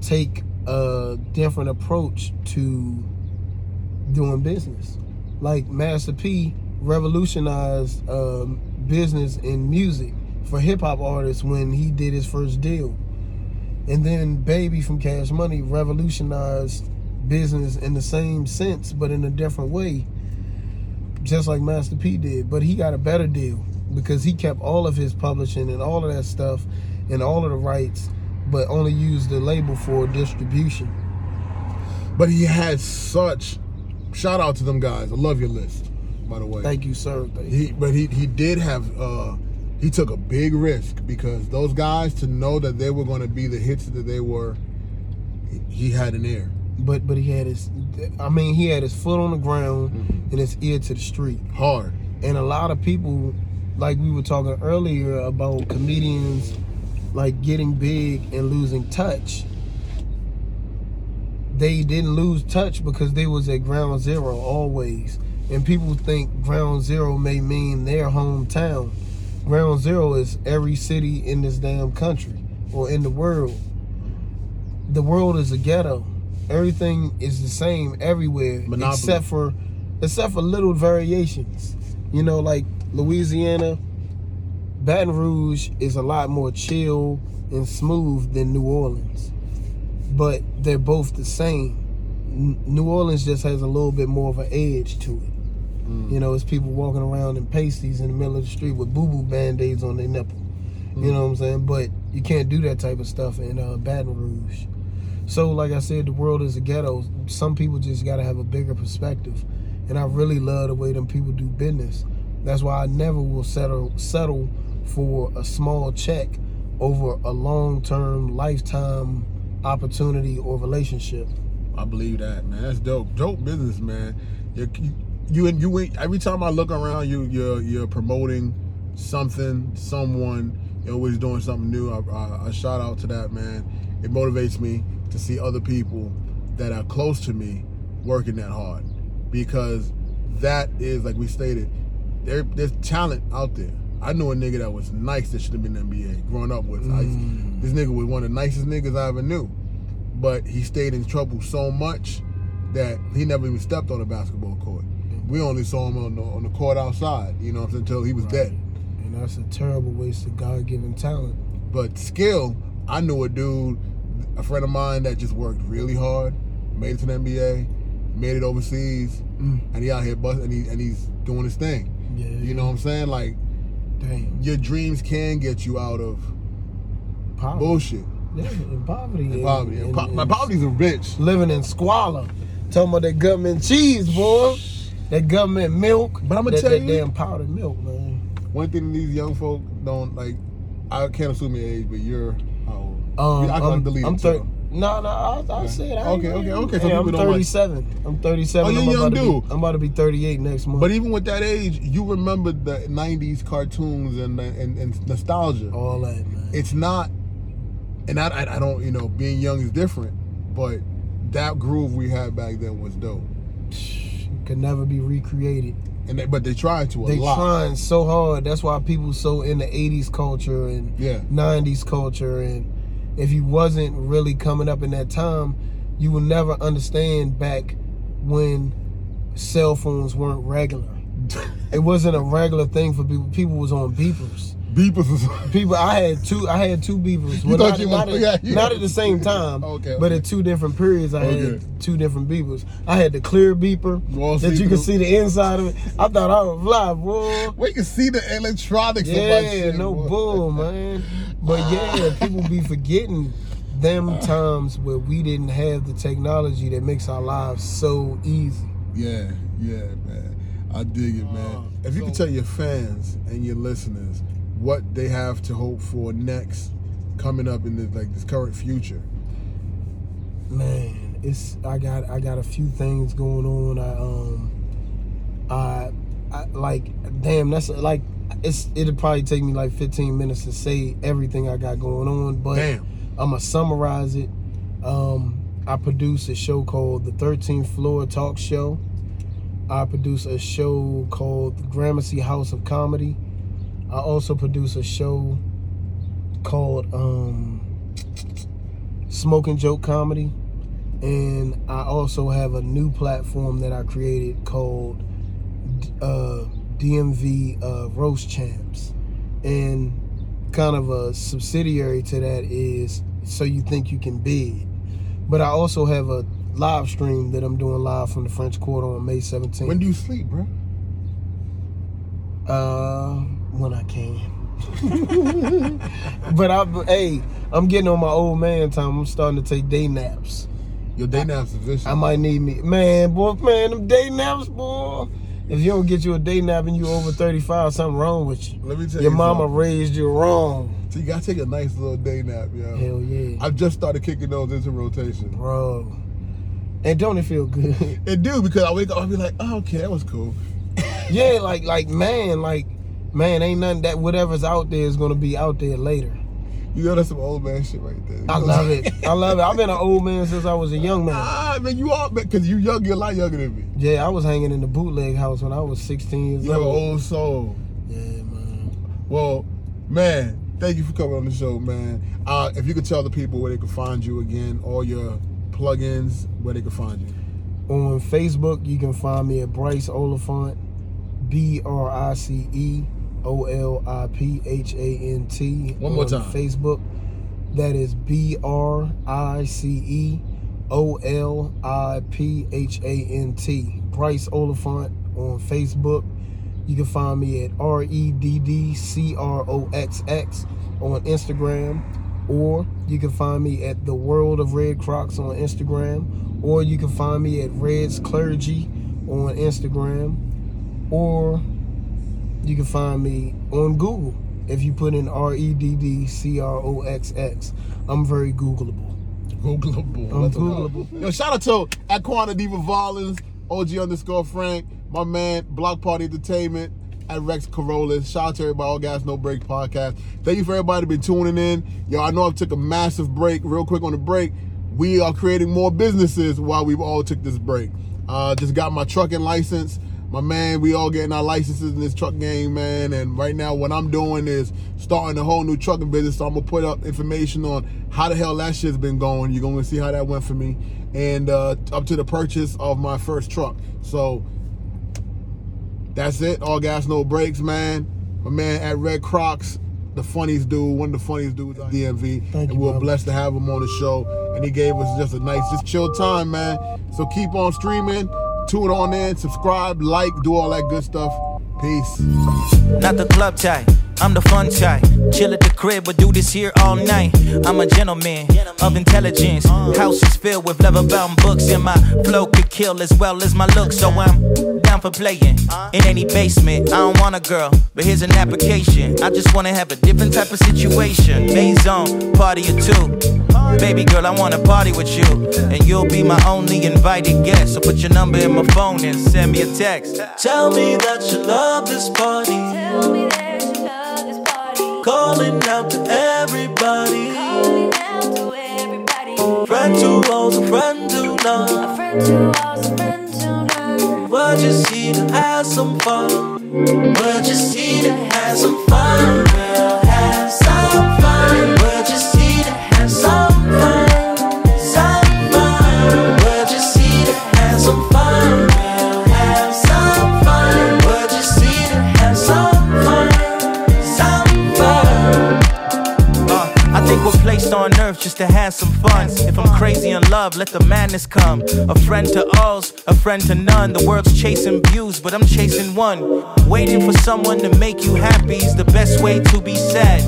take a different approach to doing business. Like Master P revolutionized um, business in music for hip hop artists when he did his first deal. And then Baby from Cash Money revolutionized business in the same sense, but in a different way, just like Master P did. But he got a better deal because he kept all of his publishing and all of that stuff and all of the rights, but only used the label for distribution. But he had such. Shout out to them guys. I love your list, by the way. Thank you, sir. Thank you. He, but he he did have. uh He took a big risk because those guys to know that they were going to be the hits that they were. he- He had an ear. But but he had his, I mean, he had his foot on the ground and his ear to the street. Hard. And a lot of people, like we were talking earlier about comedians, like getting big and losing touch. They didn't lose touch because they was at ground zero always. And people think ground zero may mean their hometown. Ground zero is every city in this damn country or in the world. The world is a ghetto. Everything is the same everywhere Monopoly. except for except for little variations. You know, like Louisiana, Baton Rouge is a lot more chill and smooth than New Orleans. But they're both the same. N- New Orleans just has a little bit more of an edge to it. You know, it's people walking around in pasties in the middle of the street with boo boo band aids on their nipple. You know what I'm saying? But you can't do that type of stuff in uh, Baton Rouge. So, like I said, the world is a ghetto. Some people just got to have a bigger perspective, and I really love the way them people do business. That's why I never will settle settle for a small check over a long term, lifetime opportunity or relationship. I believe that, man. That's dope. Dope business, man. You, you, you and you. Every time I look around, you, you're you're promoting something, someone. You're always doing something new. I, I, I shout out to that, man. It motivates me to see other people that are close to me working that hard, because that is like we stated. There, there's talent out there. I knew a nigga that was nice that should have been in the NBA growing up with. I, this nigga was one of the nicest niggas I ever knew but he stayed in trouble so much that he never even stepped on a basketball court. We only saw him on the, on the court outside, you know what I'm saying, until he was dead. And that's a terrible waste of God given talent. But skill, I knew a dude, a friend of mine that just worked really hard, made it to the NBA, made it overseas, Mm. and he out here bust, and, he, and he's doing his thing. Yeah. You know what I'm saying? Like, Damn. your dreams can get you out of Poverty. bullshit. Yeah, and poverty. And- poverty. And and- po- my poverty's a bitch. living in squalor. Talking about that government cheese, boy. That government milk. But I'ma that, tell that you- damn powdered milk, man. One thing these young folk don't like. I can't assume your age, but you're how old? Um, I can I'm, delete I'm it. No, no, I, I said I Okay, okay, okay, so Hey, I'm people don't like- 37. I'm 37. Oh, you're I'm young about to dude. Be, I'm about to be 38 next month. But even with that age, you remember the '90s cartoons and and, and nostalgia. all that, man. It's not, and I, I I don't you know being young is different, but that groove we had back then was dope. could never be recreated. And they, but they trying to a They lot. trying so hard. That's why people so in the '80s culture and Yeah. '90s culture. And if you wasn't really coming up in that time, you will never understand back when cell phones weren't regular. <laughs> It wasn't a regular thing for people. People was on beepers. Beepers <laughs> People, I had two. I had two beepers. You thought not, you not, was- at, <laughs> yeah, yeah. not at the same time. <laughs> Okay, But at two different periods, I Okay. had two different beepers. I had the clear beeper All that you see-through. could see the inside of it. I thought I was fly, boy. We can see the electronics of Yeah, shit. no boy. bull, man. But yeah, people be forgetting them times where we didn't have the technology that makes our lives so easy. Yeah, yeah, man. I dig it, man. Uh, if you could tell your fans and your listeners what they have to hope for next, coming up in this like this current future. Man, it's I got I got a few things going on. I um I, I like damn that's like it's it'll probably take me like 15 minutes to say everything I got going on, but Damn. I'm gonna summarize it. Um, I produce a show called the 13th Floor Talk Show. I produce a show called the Gramercy House of Comedy. I also produce a show called um, Smoking Joke Comedy. And I also have a new platform that I created called uh, DMV uh, Roast Champs. And kind of a subsidiary to that is So You Think You Can Bid. But I also have a live stream that I'm doing live from the French Quarter on May 17th. When do you sleep, bro? Uh, when I can. <laughs> but I, hey, I'm getting on my old man time. I'm starting to take day naps. Your day naps are vicious. I might need me, man, boy, man, them day naps, boy. If you don't get you a day nap and you over 35, something wrong with you. Let me tell you Your you mama something. raised you wrong. So you gotta take a nice little day nap, yo. Hell yeah, I've just started kicking those into rotation. bro. And don't it feel good? <laughs> It do because I wake up, I'll be like, oh, okay, that was cool. yeah, like, like, man, like, man, ain't nothing that whatever's out there is gonna be out there later. You know that's some old man shit right there. I love it. I love it. I've been an old man since I was a young man. <laughs> Ah, man, you are because you young, you're a lot younger than me. Yeah, I was hanging in the bootleg house when I was 16 years You're an old. old soul. Yeah, man. Well, man, thank you for coming on the show, man. Uh, if you could tell the people where they can find you again, all your plugins, where they can find you. On Facebook, you can find me at Bryce Oliphant, B R I C E O L I P H A N T. One more time. Facebook, that is B R I C E O L I P H A N T. Bryce Oliphant on Facebook. You can find me at R E D D C R O X X on Instagram, or you can find me at the World of Redd Croxx on Instagram, or you can find me at Red's Clergy on Instagram, or you can find me on Google if you put in R E D D C R O X X. I'm very Googleable. Googleable. I'm. Googleable. Yo, shout out to at Diva Violins, OG underscore Frank, my man, Block Party Entertainment, at Rex Corollas. Shout out to everybody, All Gas No Brake podcast. Thank you for everybody been tuning in. Yo, I know I took a massive break. Real quick on the break, we are creating more businesses while we've all took this break. Uh, just got my trucking license. My man, we all getting our licenses in this truck game, man. And right now, what I'm doing is starting a whole new trucking business. So I'm gonna put up information on how the hell that shit's been going. You're gonna see how that went for me, and uh, up to the purchase of my first truck. So that's it. All gas, no brakes, man. My man at Redd Croxx, the funniest dude, one of the funniest dudes at DMV. Thank and you, we're brother. blessed to have him on the show. And he gave us just a nice, just chill time, man. So keep on streaming, tune on in, subscribe, like, do all that good stuff. Peace. not the club type. I'm the fun type. Chill at the crib, but do this here all night. I'm a gentleman of intelligence. House is filled with leather bound books, and my flow could kill as well as my look. So I'm down for playing in any basement. I don't want a girl, but here's an application. I just wanna have a different type of situation. Maison, party or two. Baby girl, I wanna party with you, and you'll be my only invited guest. So put your number in my phone and send me a text. Tell me that you love this party. Tell me that Calling out to everybody. Friend to all, a friend to none. We're just here to have some fun. We're just here to have some fun. Think on earth just to have some fun. If I'm crazy in love, let the madness come. A friend to alls, a friend to none. The world's chasing views, but I'm chasing one. Waiting for someone to make you happy is the best way to be sad.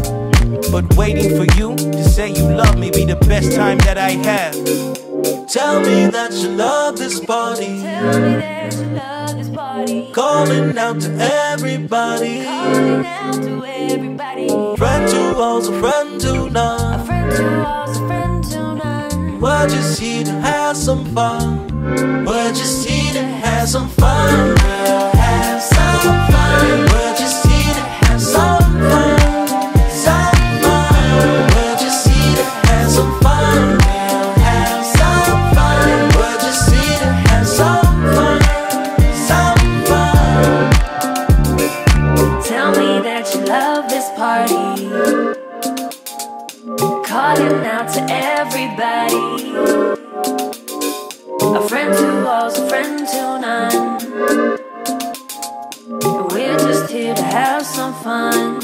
But waiting for you to say you love me be the best time that I have. Tell me that you love this party. Tell me that you love this party. Calling out to everybody. Calling out to everybody. Friend to all's a friend to none. We're just here to have some fun. We're just here to have some fun. We'll fun.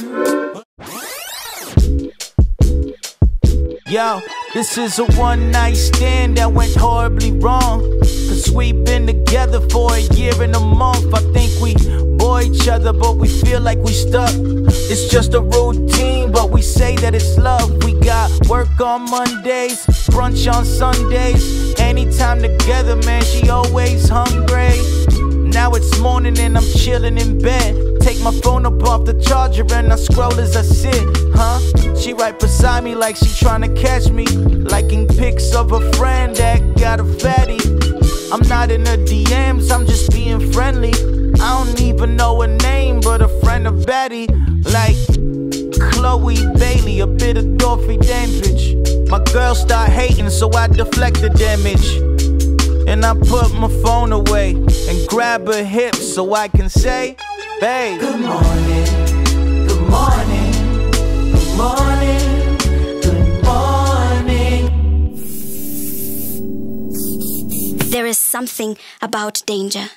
Yo, this is a one night stand that went horribly wrong. Cause we've been together for a year and a month. I think we bore each other, but we feel like we stuck. It's just a routine, but we say that it's love. We got work on Mondays, brunch on Sundays. Anytime together, man, she always hungry. Now it's morning and I'm chilling in bed. Take my phone up off the charger and I scroll as I sit, huh? She right beside me like she tryna catch me. Liking pics of a friend that got a fatty. I'm not in her DMs, I'm just being friendly. I don't even know her name, but a friend of Betty. Like Chloe Bailey, a bit of Dorothy Dandridge. My girl start hating, so I deflect the damage. And I put my phone away and grab her hips so I can say, Babe. Good morning, good morning, good morning, good morning. There is something about danger.